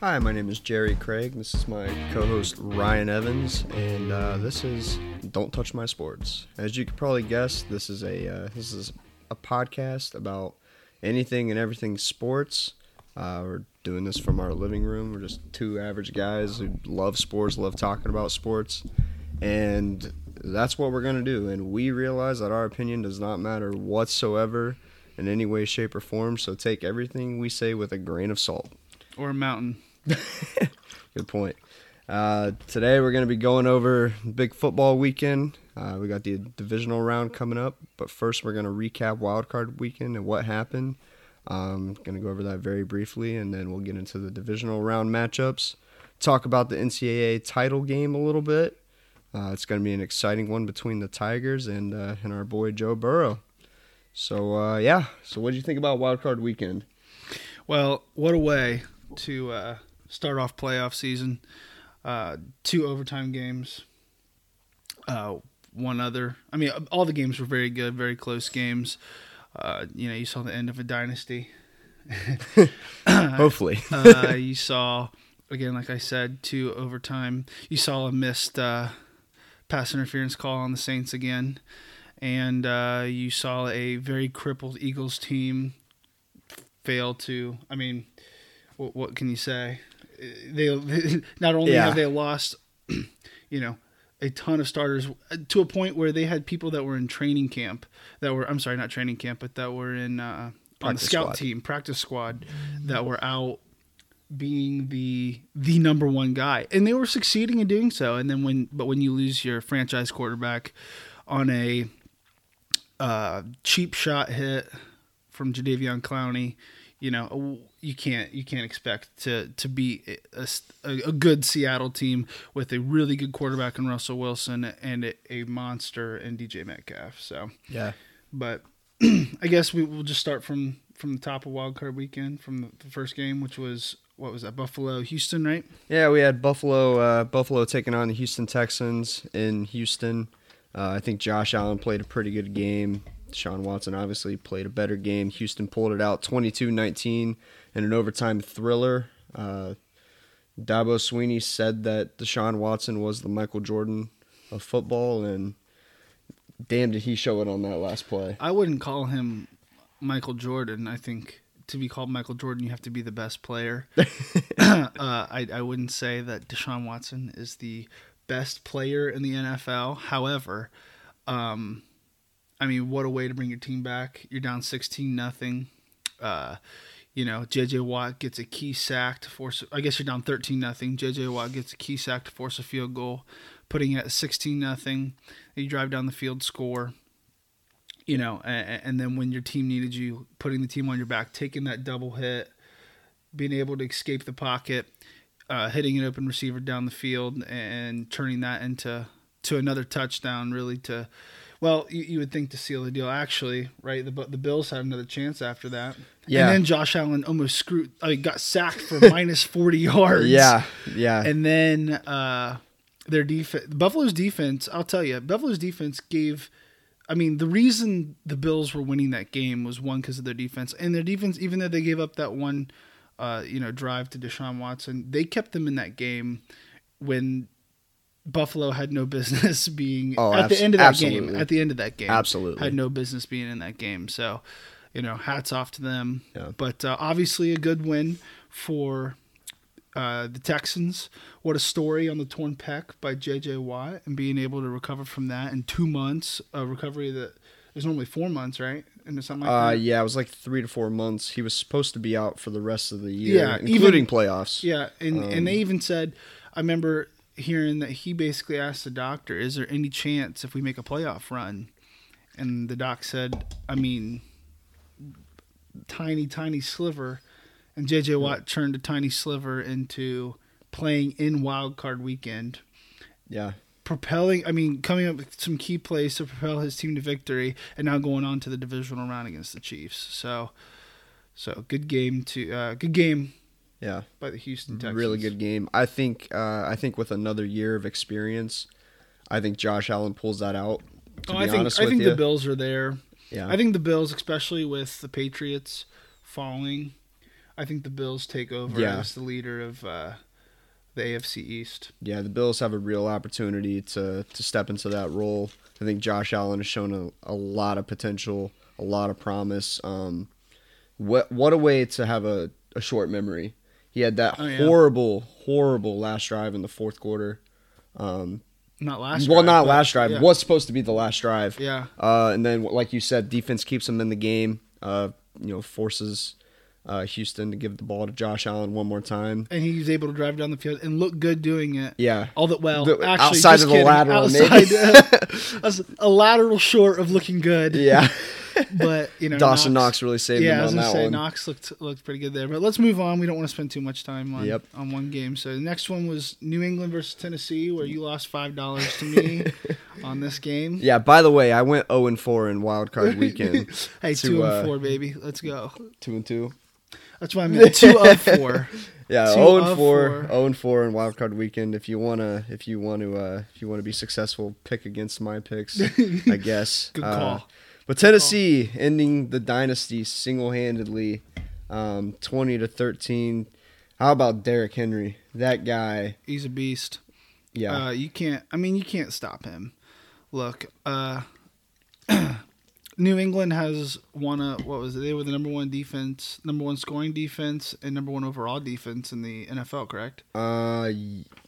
Hi, my name is Jerry Craig. This is my co host Ryan Evans, and uh, this is Don't Touch My Sports. As you could probably guess, this is a uh, this is a podcast about anything and everything sports. Uh, we're doing this from our living room. We're just two average guys who love sports, love talking about sports, and that's what we're gonna do. And we realize that our opinion does not matter whatsoever in any way, shape, or form. So take everything we say with a grain of salt. Or a mountain. Good point. Uh, today we're going to be going over big football weekend. Uh, we got the divisional round coming up, but first we're going to recap wildcard weekend and what happened. Um, going to go over that very briefly, and then we'll get into the divisional round matchups. Talk about the NCAA title game a little bit. Uh, it's going to be an exciting one between the Tigers and uh, and our boy Joe Burrow. So uh, yeah, so what do you think about wildcard weekend? Well, what a way to uh, start off playoff season. Uh, two overtime games. Uh, one other. I mean, all the games were very good, very close games. Uh, you know, you saw the end of a dynasty. Hopefully. uh, you saw, again, like I said, two overtime. You saw a missed uh, pass interference call on the Saints again. And uh, you saw a very crippled Eagles team fail to. I mean, what, what can you say? They, not only Yeah. have they lost, you know, a ton of starters to a point where they had people that were in training camp that were I'm sorry, not training camp, but that were in uh, on the scout squad. team, practice squad, that were out being the the number one guy, and they were succeeding in doing so. And then when but when you lose your franchise quarterback on a uh, cheap shot hit from Jadeveon Clowney, you know you can't you can't expect to to be a, a, a good Seattle team with a really good quarterback in Russell Wilson and a, a monster in DJ Metcalf. So, yeah. but I guess we will just start from from the top of Wild Card Weekend from the, the first game, which was what was that Buffalo Houston, right? Yeah, we had Buffalo. Uh, Buffalo taking on the Houston Texans in Houston. Uh, I think Josh Allen played a pretty good game. Sean Watson obviously played a better game. Houston pulled it out 22-19 in an overtime thriller. Uh, Dabo Swinney said that Deshaun Watson was the Michael Jordan of football, and damn did he show it on that last play. I wouldn't call him Michael Jordan. I think to be called Michael Jordan, you have to be the best player. uh, I, I wouldn't say that Deshaun Watson is the best player in the NFL. However, um, I mean, what a way to bring your team back. You're down 16 nothing. Uh, you know, JJ Watt gets a key sack to force. I guess you're down 13 nothing. JJ Watt gets a key sack to force a field goal, putting it at 16 nothing. You drive down the field, score you know, and, and then when your team needed you, putting the team on your back, taking that double hit, being able to escape the pocket, uh, hitting an open receiver down the field, and turning that into to another touchdown, really to. Well, you, you would think to seal the deal. Actually, right? The the Bills had another chance after that. Yeah. And then Josh Allen almost screwed. I mean, got sacked for minus forty yards. Yeah, yeah. And then uh, their defense, Buffalo's defense, I'll tell you, Buffalo's defense gave. I mean, the reason the Bills were winning that game was one because of their defense, and their defense, even though they gave up that one, uh, you know, drive to Deshaun Watson, they kept them in that game when Buffalo had no business being Oh, at abs- the end of that absolutely. game. At the end of that game, Absolutely. had no business being in that game. So, you know, hats off to them. Yeah. But uh, obviously, a good win for uh, the Texans. What a story on the torn pec by J.J. Watt and being able to recover from that in two months. A recovery that is normally four months, right? And something like Uh, that. yeah, it was like three to four months. He was supposed to be out for the rest of the year, Yeah, including even- playoffs. Yeah, and Um, and they even said, I remember hearing that he basically asked the doctor, "Is there any chance if we make a playoff run?" And the doc said, "I mean, tiny, tiny sliver." And J.J. Watt turned a tiny sliver into playing in Wild Card Weekend, yeah. propelling. I mean, coming up with some key plays to propel his team to victory, and now going on to the divisional round against the Chiefs. So, so good game to uh, good game Yeah, by the Houston Texans. really good game. I think. Uh, I think with another year of experience, I think Josh Allen pulls that out. Oh, I think I think you, the Bills are there. yeah, I think the Bills, especially with the Patriots falling, I think the Bills take over Yeah. as the leader of uh, the AFC East. Yeah, the Bills have a real opportunity to to step into that role. I think Josh Allen has shown a, a lot of potential, a lot of promise. Um, what what a way to have a, a short memory. He had that Oh, yeah. horrible, horrible last drive in the fourth quarter. Um, Not last. well, drive, not last drive. Yeah. Was supposed to be the last drive. Yeah. Uh, and then, like you said, defense keeps them in the game. Uh, you know, forces uh, Houston to give the ball to Josh Allen one more time. and he was able to drive down the field and look good doing it. Yeah. All that well, The- actually, outside of the kidding. lateral, outside, maybe. uh, a lateral short of looking good. Yeah. but you know, Dawson Knox really saved yeah, him I was on gonna that say one. Knox looked looked pretty good there. But let's move on. We don't want to spend too much time on Yep. on one game. So the next one was New England versus Tennessee, where you lost five dollars to me on this game. Yeah. By the way, I went zero and four in Wild Card Weekend. Hey, to, two and uh, four, baby. Let's go. two and two. That's what I meant. Two of four. Yeah, Two zero and of four, four. zero and four in Wild Card Weekend. If you wanna, if you want to, uh, if you want to be successful, pick against my picks. I guess. Good Uh, call. But Tennessee ending the dynasty single handedly, um, twenty to thirteen. How about Derrick Henry? That guy. He's a beast. Yeah. Uh, you can't. I mean, you can't stop him. Look, uh, New England has won a what was it? They were the number one defense, number one scoring defense, and number one overall defense in the NFL. Correct? Uh,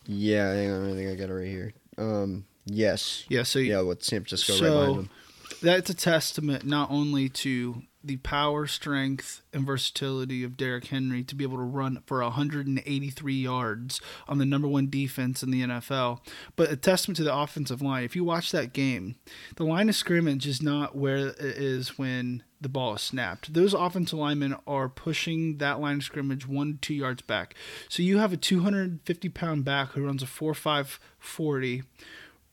yeah. Hang on, I think I got it right here. Um, yes. Yeah. So Yeah, with San Francisco right behind them. That's a testament not only to the power, strength, and versatility of Derrick Henry to be able to run for 183 yards on the number one defense in the NFL, but a testament to the offensive line. If you watch that game, the line of scrimmage is not where it is when the ball is snapped. Those offensive linemen are pushing that line of scrimmage one, two yards back. So you have a 250 pound back who runs a 4 5 40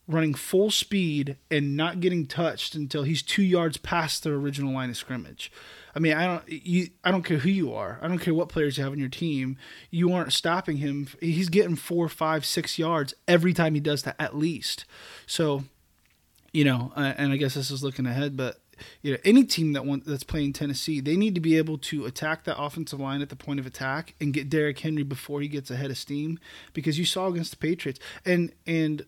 running full speed and not getting touched until he's two yards past the original line of scrimmage. I mean, I don't you I don't care who you are. I don't care what players you have on your team. You aren't stopping him. He's getting four, five, six yards every time he does that at least. So, you know, and I guess this is looking ahead, but you know, any team that want, that's playing Tennessee, they need to be able to attack that offensive line at the point of attack and get Derrick Henry before he gets ahead of steam. Because you saw against the Patriots, and and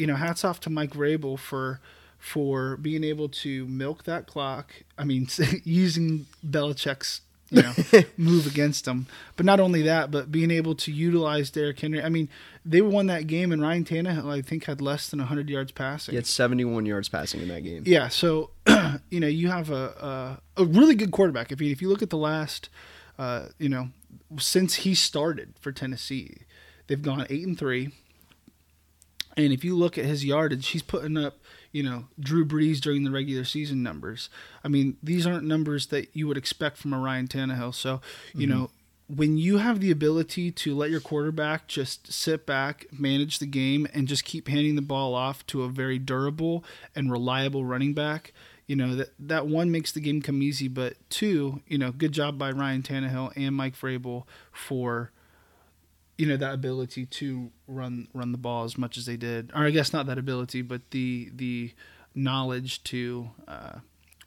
you know, hats off to Mike Vrabel for for being able to milk that clock. I mean, using Belichick's you know move against him, but not only that, but being able to utilize Derrick Henry. I mean, they won that game, and Ryan Tannehill I think had less than 100 yards passing. He had 71 yards passing in that game. Yeah, so you know you have a a, a really good quarterback. If you if you look at the last, uh, you know, since he started for Tennessee, they've gone eight and three. And if you look at his yardage, he's putting up, you know, Drew Brees during the regular season numbers. I mean, these aren't numbers that you would expect from a Ryan Tannehill. So, you mm-hmm. know, when you have the ability to let your quarterback just sit back, manage the game, and just keep handing the ball off to a very durable and reliable running back, you know that that one makes the game come easy. But two, you know, good job by Ryan Tannehill and Mike Vrabel for you know that ability to run run the ball as much as they did, or I guess not that ability, but the the knowledge to uh,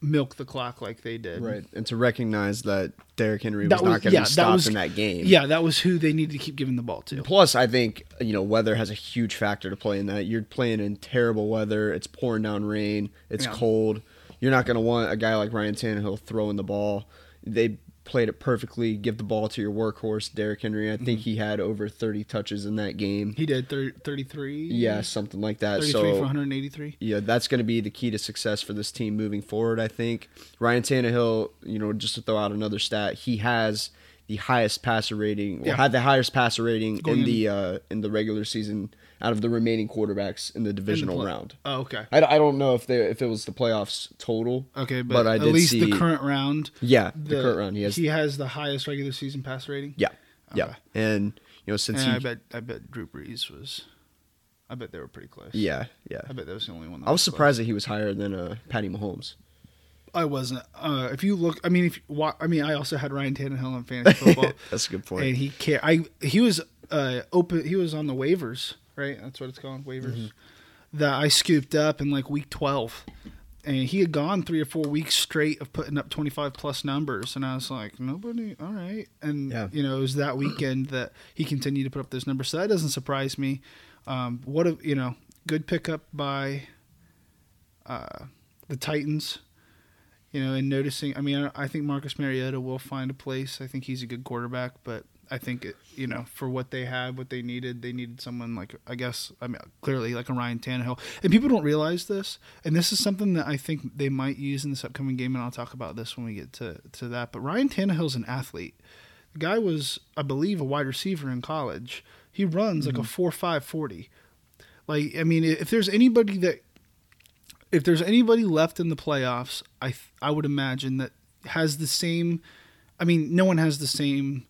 milk the clock like they did. Right, and to recognize that Derrick Henry was, That was- not going to yeah, stopped was- in that game. Yeah, that was who they needed to keep giving the ball to. Plus, I think you know weather has a huge factor to play in that. You're playing in terrible weather. It's pouring down rain. It's Yeah. cold. You're not going to want a guy like Ryan Tannehill throwing the ball. They played it perfectly. Give the ball to your workhorse, Derrick Henry. I Mm-hmm. think he had over 30 touches in that game. He did thir- 33. Yeah, something like that. 33 so for 183. yeah, that's going to be the key to success for this team moving forward. I think Ryan Tannehill, you know, just to throw out another stat, he has the highest passer rating. Well, Yeah. had the highest passer rating Going in- the uh, in the regular season out of the remaining quarterbacks in the divisional play- round. Oh, okay. I, I don't know if they if it was the playoffs total. Okay, but, But I at least see- the current round. Yeah, the, current round he has. he has the highest regular season pass rating. yeah, yeah, and you know since And he, I bet I bet Drew Brees was. I bet they were pretty close. yeah, yeah. I bet that was the only one. That I was close. surprised that he was higher than uh, Patty Mahomes. I wasn't. Uh, if you look, I mean, if I mean, I also had Ryan Tannehill in fantasy football, That's a good point. and he care. I he was uh, open. He was on the waivers, right? That's what it's called, waivers. Mm-hmm. That I scooped up in like week twelve, and he had gone three or four weeks straight of putting up 25 plus numbers and i was like nobody all right and Yeah. you know it was that weekend that he continued to put up those numbers so that doesn't surprise me um, what a you know good pickup by uh, the titans you know and noticing i mean I, I think marcus mariota will find a place i think he's a good quarterback but I think it, you know for what they had, what they needed, they needed someone like I guess I mean clearly like a Ryan Tannehill, and people don't realize this, and this is something that I think they might use in this upcoming game, and I'll talk about this when we get to to that. But Ryan Tannehill's an athlete. The guy was, I believe, a wide receiver in college. He runs like a mm-hmm. four five forty. Like I mean, if there's anybody that if there's anybody left in the playoffs, I th- I would imagine that has the same. I mean, no one has the same,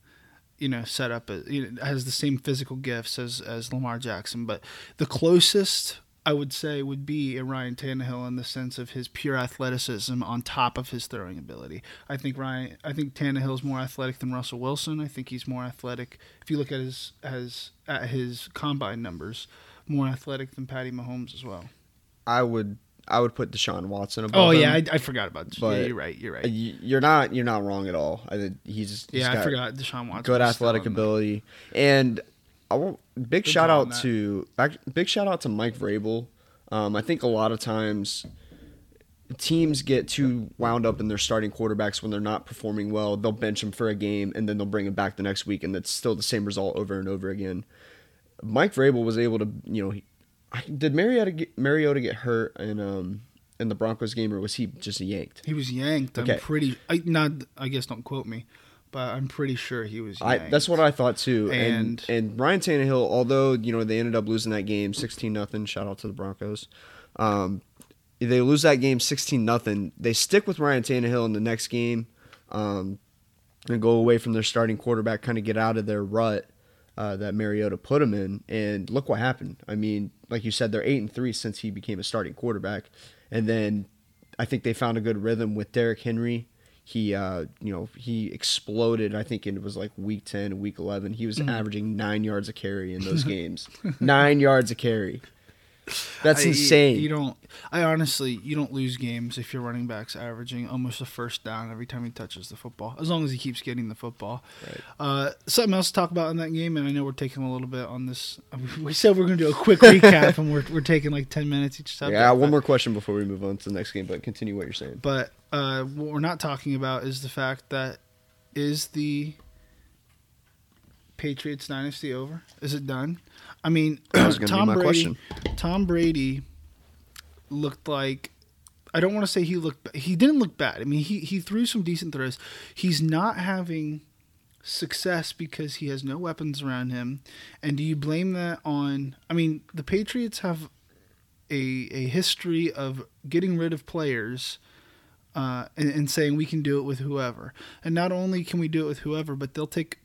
you know, setup. uh, You know, has the same physical gifts as as Lamar Jackson, but the closest I would say would be a Ryan Tannehill in the sense of his pure athleticism on top of his throwing ability. I think Ryan. I think Tannehill's more athletic than Russell Wilson. I think he's more athletic. If you look at his as at his combine numbers, more athletic than Patty Mahomes as well. I would I would put Deshaun Watson above. Oh him. yeah, I, I forgot about. yeah, But- you're right. You're right. you- You're not you're not wrong at all. I think he's, he's Yeah, I forgot Deshaun Watson. good athletic ability, and I want big Good shout out that. to back, big shout out to Mike Vrabel. Um, I think a lot of times teams get too wound up in their starting quarterbacks when they're not performing well. They'll bench them for a game and then they'll bring him back the next week, and it's still the same result over and over again. Mike Vrabel was able to, you know, did Mariota get, Mariota get hurt in um in the Broncos game, or was he just yanked? He was yanked. I'm pretty. I not. I guess don't quote me, but I'm pretty sure he was. I, that's what I thought too. And, And- and Ryan Tannehill, although you know they ended up losing that game sixteen nothing. Shout out to the Broncos. Um, they lose that game sixteen nothing. They stick with Ryan Tannehill in the next game, um, and go away from their starting quarterback, kind of get out of their rut uh, that Mariota put him in. And look what happened. I mean, like you said, they're eight and three since he became a starting quarterback, and then I think they found a good rhythm with Derrick Henry. He, uh, you know, he exploded. I think it was like week ten, week eleven. He was Mm-hmm. averaging nine yards a carry in those games. nine yards a carry. That's I- insane. You don't. I honestly, you don't lose games if your running back's averaging almost a first down every time he touches the football, as long as he keeps getting the football. Right. Uh, something else to talk about in that game, and I know we're taking a little bit on this. We said we're going to do a quick recap, and we're we're taking like ten minutes each subject. yeah, one more question before we move on to the next game, but continue what you're saying. But uh, what we're not talking about is the fact that is the Patriots dynasty over? Is it done? I mean, That was gonna be Tom Brady. question. Tom Brady looked like. I don't want to say he looked. He didn't look bad. I mean, he he threw some decent throws. He's not having success because he has no weapons around him. And do you blame that on? I mean, the Patriots have a a history of getting rid of players uh, and, and saying we can do it with whoever. And not only can we do it with whoever, but they'll take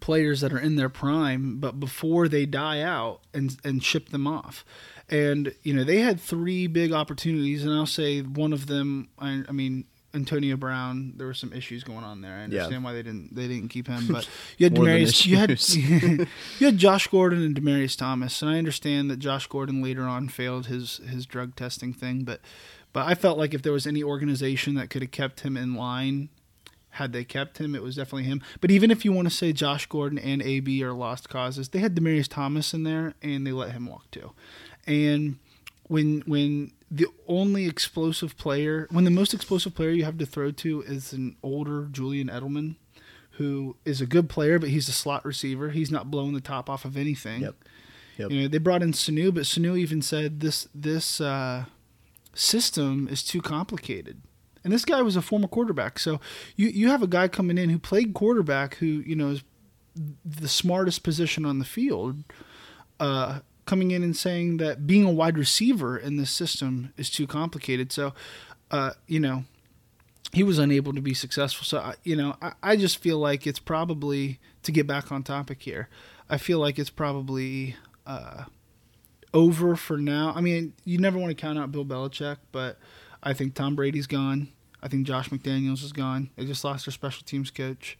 players that are in their prime, but before they die out and and ship them off. And you know they had three big opportunities, and I'll say one of them. I, I mean. Antonio Brown, there were some issues going on there. I Yeah. understand why they didn't they didn't keep him, but you had Demaryius, you had you had Josh Gordon and Demaryius Thomas, and I understand that Josh Gordon later on failed his his drug testing thing, but but I felt like if there was any organization that could have kept him in line, had they kept him, it was definitely him. But even if you want to say Josh Gordon and AB are lost causes, they had Demaryius Thomas in there and they let him walk too. And when when the only explosive player, when the most explosive player you have to throw to is an older Julian Edelman, who is a good player, but he's a slot receiver. He's not blowing the top off of anything. Yep. Yep. You know, they brought in Sanu, but Sanu even said this this uh, system is too complicated. And this guy was a former quarterback, so you you have a guy coming in who played quarterback, who you know is the smartest position on the field, uh, coming in and saying that being a wide receiver in this system is too complicated. So, uh, you know, he was unable to be successful. So, I, you know, I, I just feel like it's probably to get back on topic here. I feel like it's probably uh, over for now. I mean, you never want to count out Bill Belichick, but I think Tom Brady's gone. I think Josh McDaniels is gone. They just lost their special teams coach.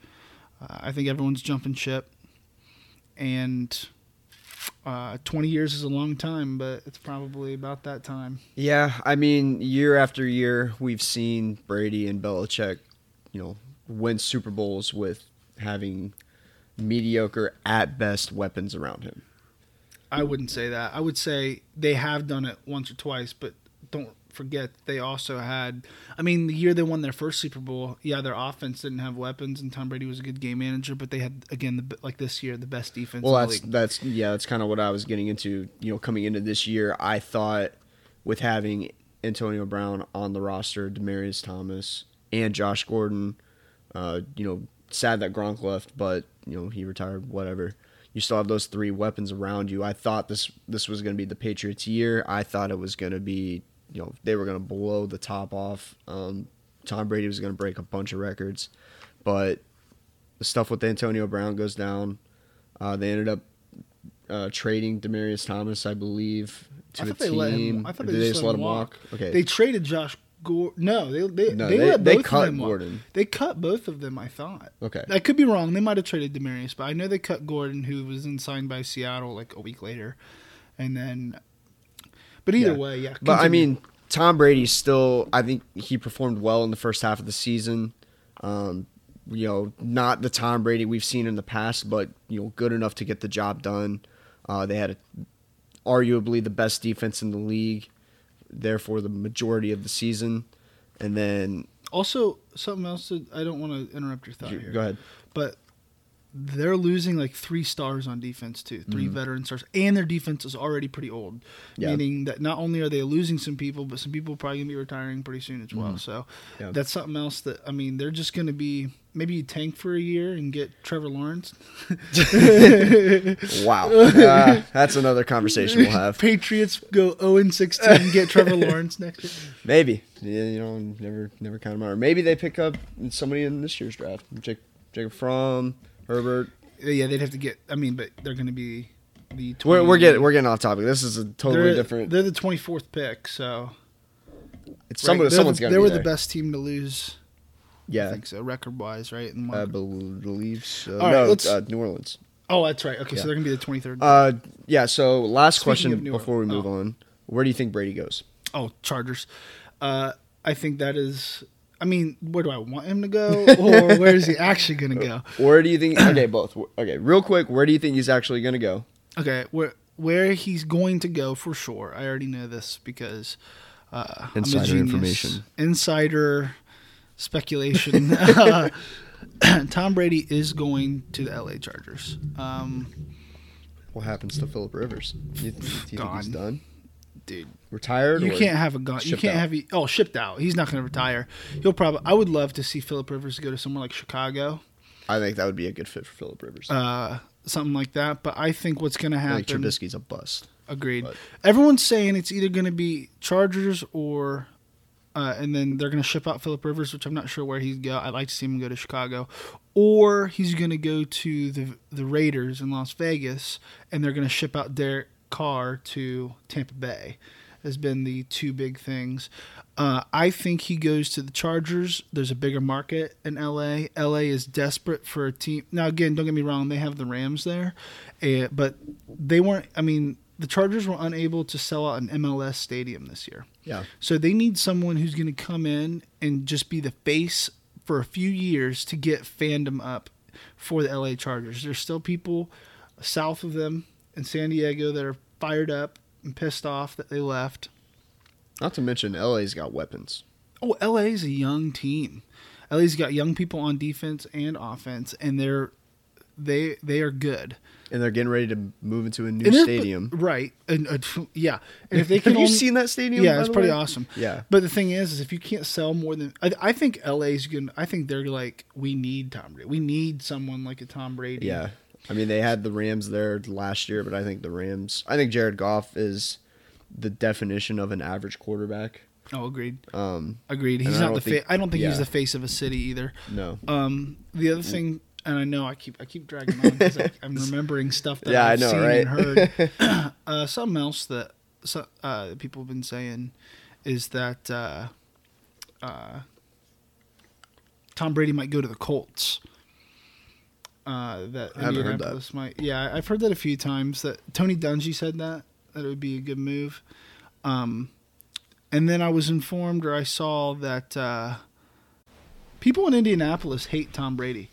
Uh, I think everyone's jumping ship, and Uh, 20 years is a long time, but it's probably about that time. Yeah, I mean, year after year, we've seen Brady and Belichick, you know, win Super Bowls with having mediocre at best weapons around him. I wouldn't say that. I would say they have done it once or twice, but forget they also had. I mean, the year they won their first Super Bowl, yeah, their offense didn't have weapons, and Tom Brady was a good game manager, but they had again, the, like this year, the best defense. Well, that's that's yeah, that's kind of what I was getting into. You know, coming into this year, I thought with having Antonio Brown on the roster, Demaryius Thomas, and Josh Gordon, uh, you know, sad that Gronk left, but you know he retired. Whatever. You still have those three weapons around you. I thought this this was going to be the Patriots' year. I thought it was going to be you know they were going to blow the top off. Um, Tom Brady was going to break a bunch of records, but the stuff with Antonio Brown goes down. Uh, they ended up uh, trading Demaryius Thomas, I believe, to I a they team. let him. I thought Or they, just, let him walk. Okay, They traded Josh Gordon. No, they they No, they, they- let they cut of them walk. Gordon. They cut both of them. I thought. okay. I could be wrong. They might have traded Demaryius, but I know they cut Gordon, who was then signed by Seattle like a week later, and then. But either Yeah. way, yeah. But I mean, Tom Brady still. I think he performed well in the first half of the season. Um, you know, not the Tom Brady we've seen in the past, but you know, good enough to get the job done. Uh, they had a, arguably the best defense in the league, therefore the majority of the season, and then also something else. That I don't want to interrupt your thought you- here, go ahead. but they're losing like three stars on defense too, 3 veteran stars, and their defense is already pretty old. Mm-hmm. Yeah. Meaning that not only are they losing some people, but some people are probably gonna be retiring pretty soon as well. So Mm-hmm. Yeah. that's something else that I mean they're just gonna be maybe you tank for a year and get Trevor Lawrence. Wow, uh, that's another conversation we'll have. Patriots go 0 and 16 and get Trevor Lawrence next year. Maybe. Yeah, you know, never never count them out. Or maybe they pick up somebody in this year's draft. Jake, Jacob Fromm, Herbert. Yeah, they'd have to get. I mean, but they're going to be the. 20, We're, we're getting we're getting off topic. This is a totally they're, different. They're the 24th pick, so it's somebody, they're someone's the, They were there. the best team to lose. I Yeah, think so, record wise, right? And I believe so. All right, no, let's- uh, New Orleans. oh, that's right. Okay, yeah. so they're going to be the 23rd. Uh, yeah. So last Speaking question before we move oh. on. Where do you think Brady goes? oh, Chargers. Uh, I think that is. I mean, where do I want him to go, or where is he actually going to go? Where do you think? Okay, both. Okay, real quick. Where do you think he's actually going to go? Okay, where where he's going to go for sure. I already know this because uh, Insider information. Insider speculation. Uh, Tom Brady is going to the LA Chargers. Um, What happens to Philip Rivers? You, do you think he's done? Dude, Retired? you or- can't have a gun. You can't out? have he, oh shipped out. He's not going to retire. He'll probably. I would love to see Philip Rivers go to somewhere like Chicago, I think that would be a good fit for Philip Rivers. uh, something like that. But I think what's going to happen. think Trubisky's a bust. Agreed. But- Everyone's saying it's either going to be Chargers or, uh, and then they're going to ship out Philip Rivers, which I'm not sure where he'd go. I'd like to see him go to Chicago, or he's going to go to the the Raiders in Las Vegas, and they're going to ship out Derek Carr to Tampa Bay. Has been the two big things. Uh, I think he goes to the Chargers. There's a bigger market in LA. LA is desperate for a team. Now, again, don't get me wrong, they have the Rams there, eh, but they weren't. I mean, the Chargers were unable to sell out an MLS stadium this year. Yeah. So they need someone who's going to come in and just be the face for a few years to get fandom up for the LA Chargers. There's still people south of them in San Diego that are fired up and pissed off that they left. Not to mention, LA's got weapons. Oh, LA's a young team. LA's got young people on defense and offense, and they're they they are good. And they're getting ready to move into a new And stadium. right? And uh, yeah, and if they can Have you only- seen that stadium? Yeah, it's pretty way? awesome. Yeah. But the thing is, is if you can't sell more than I, I think LA's gonna. I think they're like, we need Tom Brady. We need someone like a Tom Brady. Yeah. I mean, they had the Rams there last year, but I think the Rams. I think Jared Goff is the definition of an average quarterback. Oh, agreed. Um, Agreed. He's not the. think- fa- I don't think he's the face of a city either. no. Um, the other thing, and I know I keep I keep dragging on because I'm remembering stuff that Yeah, I I've know, seen right? and heard. uh, something else that so, uh, that people have been saying is that uh, uh, Tom Brady might go to the Colts. Uh, that I heard that. Indianapolis might. Yeah, I've heard that a few times. That Tony Dungy said that that it would be a good move. Um, and then I was informed, or I saw that uh, people in Indianapolis hate Tom Brady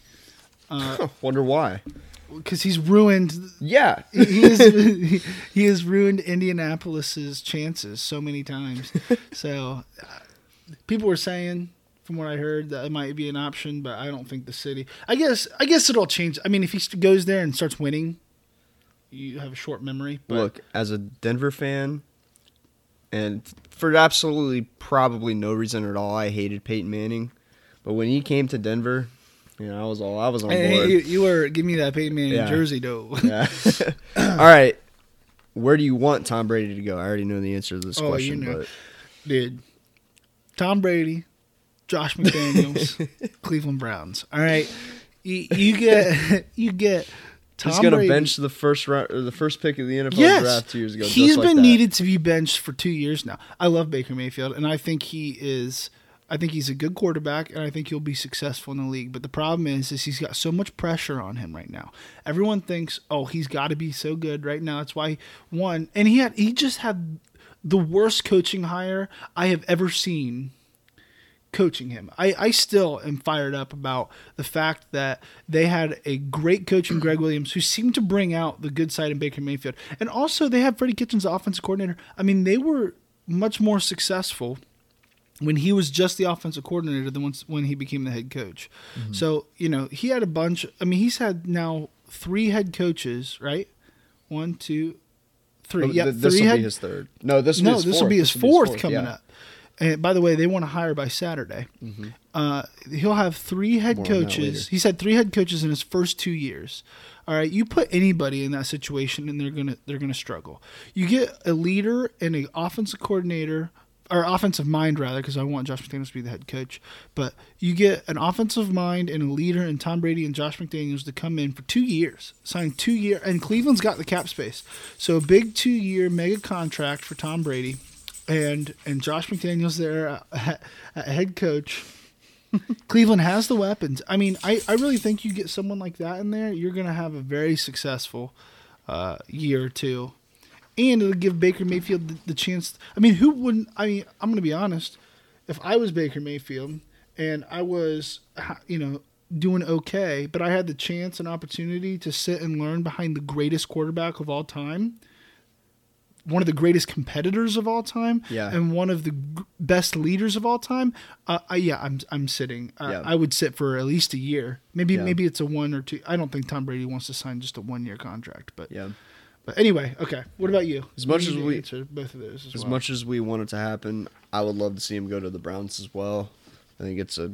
Wonder why? because he's ruined Yeah. he is he has ruined Indianapolis's chances so many times. So uh, people were saying from what I heard that might be an option, but I don't think the city. I guess I guess it'll change. I mean, if he goes there and starts winning, you have a short memory. But Look, as a Denver fan, and for absolutely probably no reason at all, I hated Peyton Manning. But when he came to Denver, you know, I was all I was on Hey, board. you, you were give me that Peyton Manning Yeah. jersey though. Yeah. all right. Where do you want Tom Brady to go? I already know the answer to this Oh, you question, know. but Dude, Tom Brady, Josh McDaniels, Cleveland Browns. All right, you, you get you get. Tom he's going to bench the first round or the first pick of the NFL yes. draft two years ago. He's like been that. needed to be benched for two years now. I love Baker Mayfield, and I think he is. I think he's a good quarterback, and I think he'll be successful in the league. But the problem is, is he's got so much pressure on him right now. Everyone thinks, oh, he's got to be so good right now. That's why one, and he had he just had the worst coaching hire I have ever seen coaching him. I, I still am fired up about the fact that they had a great coach in Gregg Williams who seemed to bring out the good side in Baker Mayfield. And also they have Freddie Kitchens, the offensive coordinator. I mean, they were much more successful when he was just the offensive coordinator than once when he became the head coach. Mm-hmm. So, you know, he had a bunch I mean, he's had now three head coaches, right? One, two, three. Oh, yeah, th- this will be his third. No, this will no, be his this fourth. will be his This fourth coming yeah. up. And by the way, they want to hire by Saturday. Uh, he'll have three head More on that later. coaches. He's had three head coaches in his first two years. All right, you put anybody in that situation, and they're gonna they're gonna struggle. You get a leader and an offensive coordinator or offensive mind rather, because I want Josh McDaniels to be the head coach. But you get an offensive mind and a leader, and Tom Brady and Josh McDaniels to come in for two years, sign two year, and Cleveland's got the cap space, so a big two year mega contract for Tom Brady, and and Josh McDaniels there at head coach. Cleveland has the weapons. I mean, I, I really think you get someone like that in there, you're going to have a very successful uh, year or two. And it'll give Baker Mayfield the, the chance. I mean, who wouldn't? I mean, I'm going to be honest. If I was Baker Mayfield and I was, you know, doing okay, but I had the chance and opportunity to sit and learn behind the greatest quarterback of all time, one of the greatest competitors of all time, Yeah. and one of the g- best leaders of all time, uh, I, yeah, I'm I'm sitting. Uh, Yeah. I would sit for at least a year. Maybe Yeah. maybe it's a one or two. I don't think Tom Brady wants to sign just a one year contract, but Yeah. but anyway, okay. What about you? As much You as we- answer both of those as, As well. much as we want it to happen, I would love to see him go to the Browns as well. I think it's a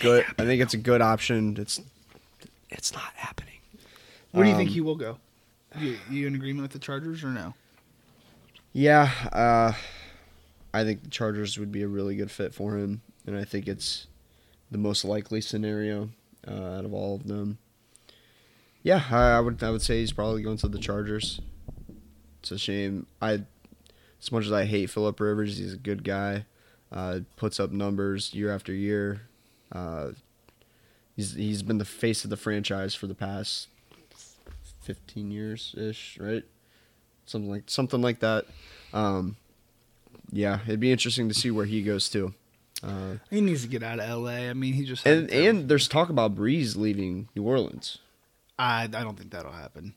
good. I think it's a good option. It's it's not happening. Where do you think um, he will go? You, you in agreement with the Chargers or no? Yeah, uh, I think the Chargers would be a really good fit for him, and I think it's the most likely scenario uh, out of all of them. Yeah, I, I would I would say he's probably going to the Chargers. It's a shame. I as much as I hate Philip Rivers, he's a good guy. Uh, puts up numbers year after year. Uh, he's he's been the face of the franchise for the past fifteen years ish, right? Something like something like that. Um, yeah, it'd be interesting to see where he goes too. Uh, He needs to get out of L.A. I mean, he just and and there's talk about Brees leaving New Orleans. I I don't think that'll happen.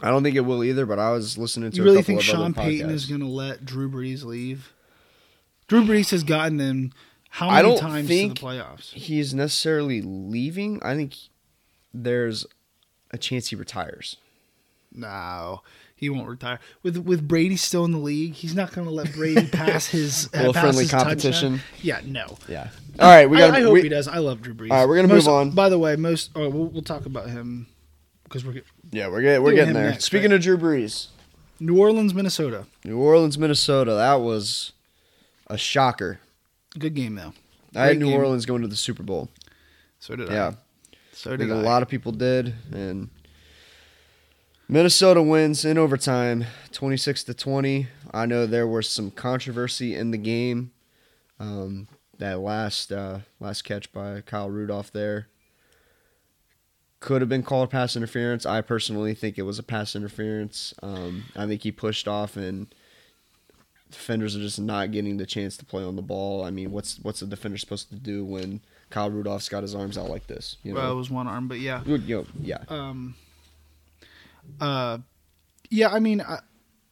I don't think it will either, but I was listening to. You a really couple think Sean Payton is going to let Drew Brees leave? Drew Brees has gotten them how I many don't times think- to the playoffs? He's necessarily leaving. I think there's a chance he retires. No, he won't retire. With with Brady still in the league, he's not going to let Brady pass his A little uh, pass friendly his touchdown. competition. Yeah, no. Yeah. All right, we got. I, hope we, he does. I love Drew Brees. All right, we're gonna Most- move on. By the way, most oh, we'll, we'll talk about him because we're Yeah, we're getting we're getting there. next, Speaking right? of Drew Brees, New Orleans, Minnesota. New Orleans, Minnesota. That was a shocker. Good game though. I had New game. Orleans going to the Super Bowl. So did I. Yeah, So I did think I. a lot of people did, and Minnesota wins in overtime, twenty six to twenty. I know there was some controversy in the game. Um, that last uh, last catch by Kyle Rudolph there could have been called pass interference. I personally think it was a pass interference. Um, I think he pushed off and defenders are just not getting the chance to play on the ball. I mean, what's what's a defender supposed to do when Kyle Rudolph's got his arms out like this? You Well, it was one arm, but yeah. you know yeah. Um. Uh, yeah. I mean, I,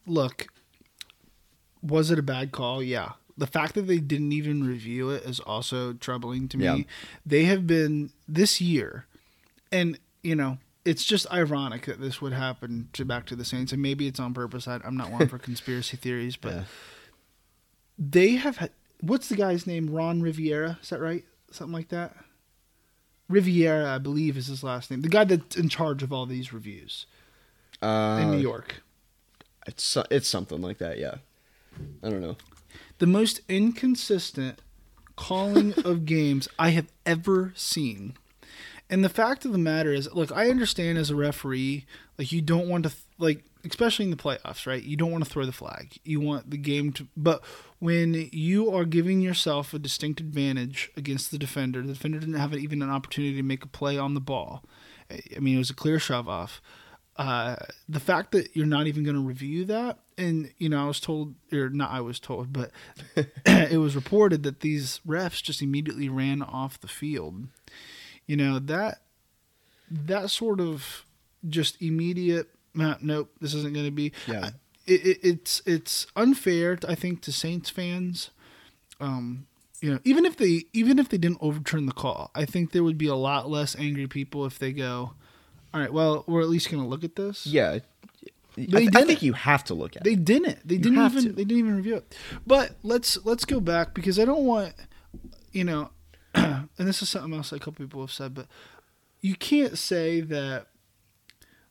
look. Was it a bad call? Yeah. The fact that they didn't even review it is also troubling to me. Yeah. They have been this year, and you know, it's just ironic that this would happen to back to the Saints, and maybe it's on purpose. I, I'm not one for conspiracy theories, but Yeah. they have. Had, what's the guy's name? Ron Riviera. Is that right? Something like that. Riviera, I believe, is his last name. The guy that's in charge of all these reviews Uh, in New York. It's it's something like that. Yeah. I don't know. The most inconsistent calling of games I have ever seen. And the fact of the matter is, look, I understand as a referee, like you don't want to, th- like, especially in the playoffs, right? You don't want to throw the flag. You want the game to, but when you are giving yourself a distinct advantage against the defender, the defender didn't have even an opportunity to make a play on the ball. I I mean, it was a clear shove off. Uh, the fact that you're not even going to review that, and you know, I was told, or not, I was told, but it was reported that these refs just immediately ran off the field. You know that that sort of just immediate. "Nah, Nope, this isn't going to be. Yeah. It, it, it's it's unfair, I think, to Saints fans. Um, you know, even if they even if they didn't overturn the call, I think there would be a lot less angry people if they go, "All right, well, we're at least going to look at this." Yeah. I, They th- I didn't. think you have to look at They it. didn't. They didn't even. to. They didn't even review it. But let's let's go back because I don't want, you know, and this is something else a couple people have said, but you can't say that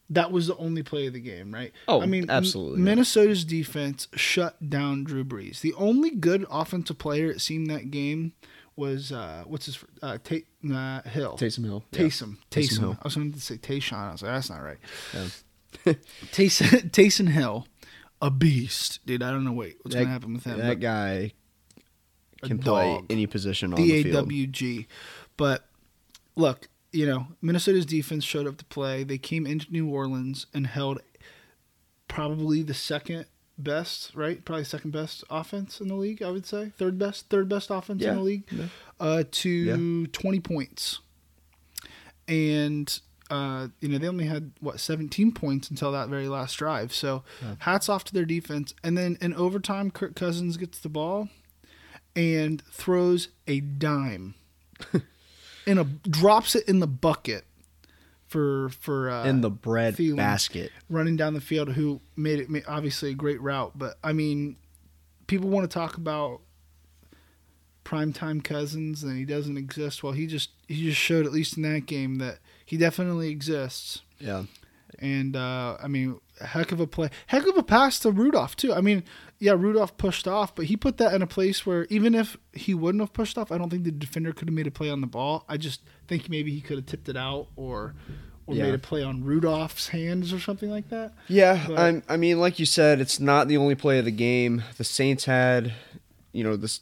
that was the only play of the game, right? Oh, I mean, absolutely. Minnesota's defense shut down Drew Brees. The only good offensive player it seemed that game was uh, what's his uh, Ta- uh, Hill. Taysom Hill. Yeah. Taysom. Taysom Taysom. Hill. I was going to say Tayshawn. I was like, that's not right. Yeah. Taysom, Taysom Hill, a beast, dude. I don't know. Wait, what's That- gonna happen with him? That guy can play dog. any position on D the field. W G. But look, you know, Minnesota's defense showed up to play. They came into New Orleans and held probably the second best, right? Probably second best offense in the league. I would say third best, third best offense in the league. Yeah. Uh, to twenty points, and. Uh, you know they only had what 17 points until that very last drive. So hats off to their defense. And then in overtime, Kirk Cousins gets the ball and throws a dime and a drops it in the bucket for for uh, in the bread Thielen. basket. running down the field who made it obviously a great route but i mean people want to talk about primetime cousins and he doesn't exist well he just he just showed at least in that game that he definitely exists Yeah. and uh, I mean, heck of a play, heck of a pass to Rudolph too. I mean, yeah, Rudolph pushed off, but he put that in a place where even if he wouldn't have pushed off, I don't think the defender could have made a play on the ball. I just think maybe he could have tipped it out or or Yeah. made a play on Rudolph's hands or something like that. Yeah, But- I mean, like you said, it's not the only play of the game. The Saints had, you know, the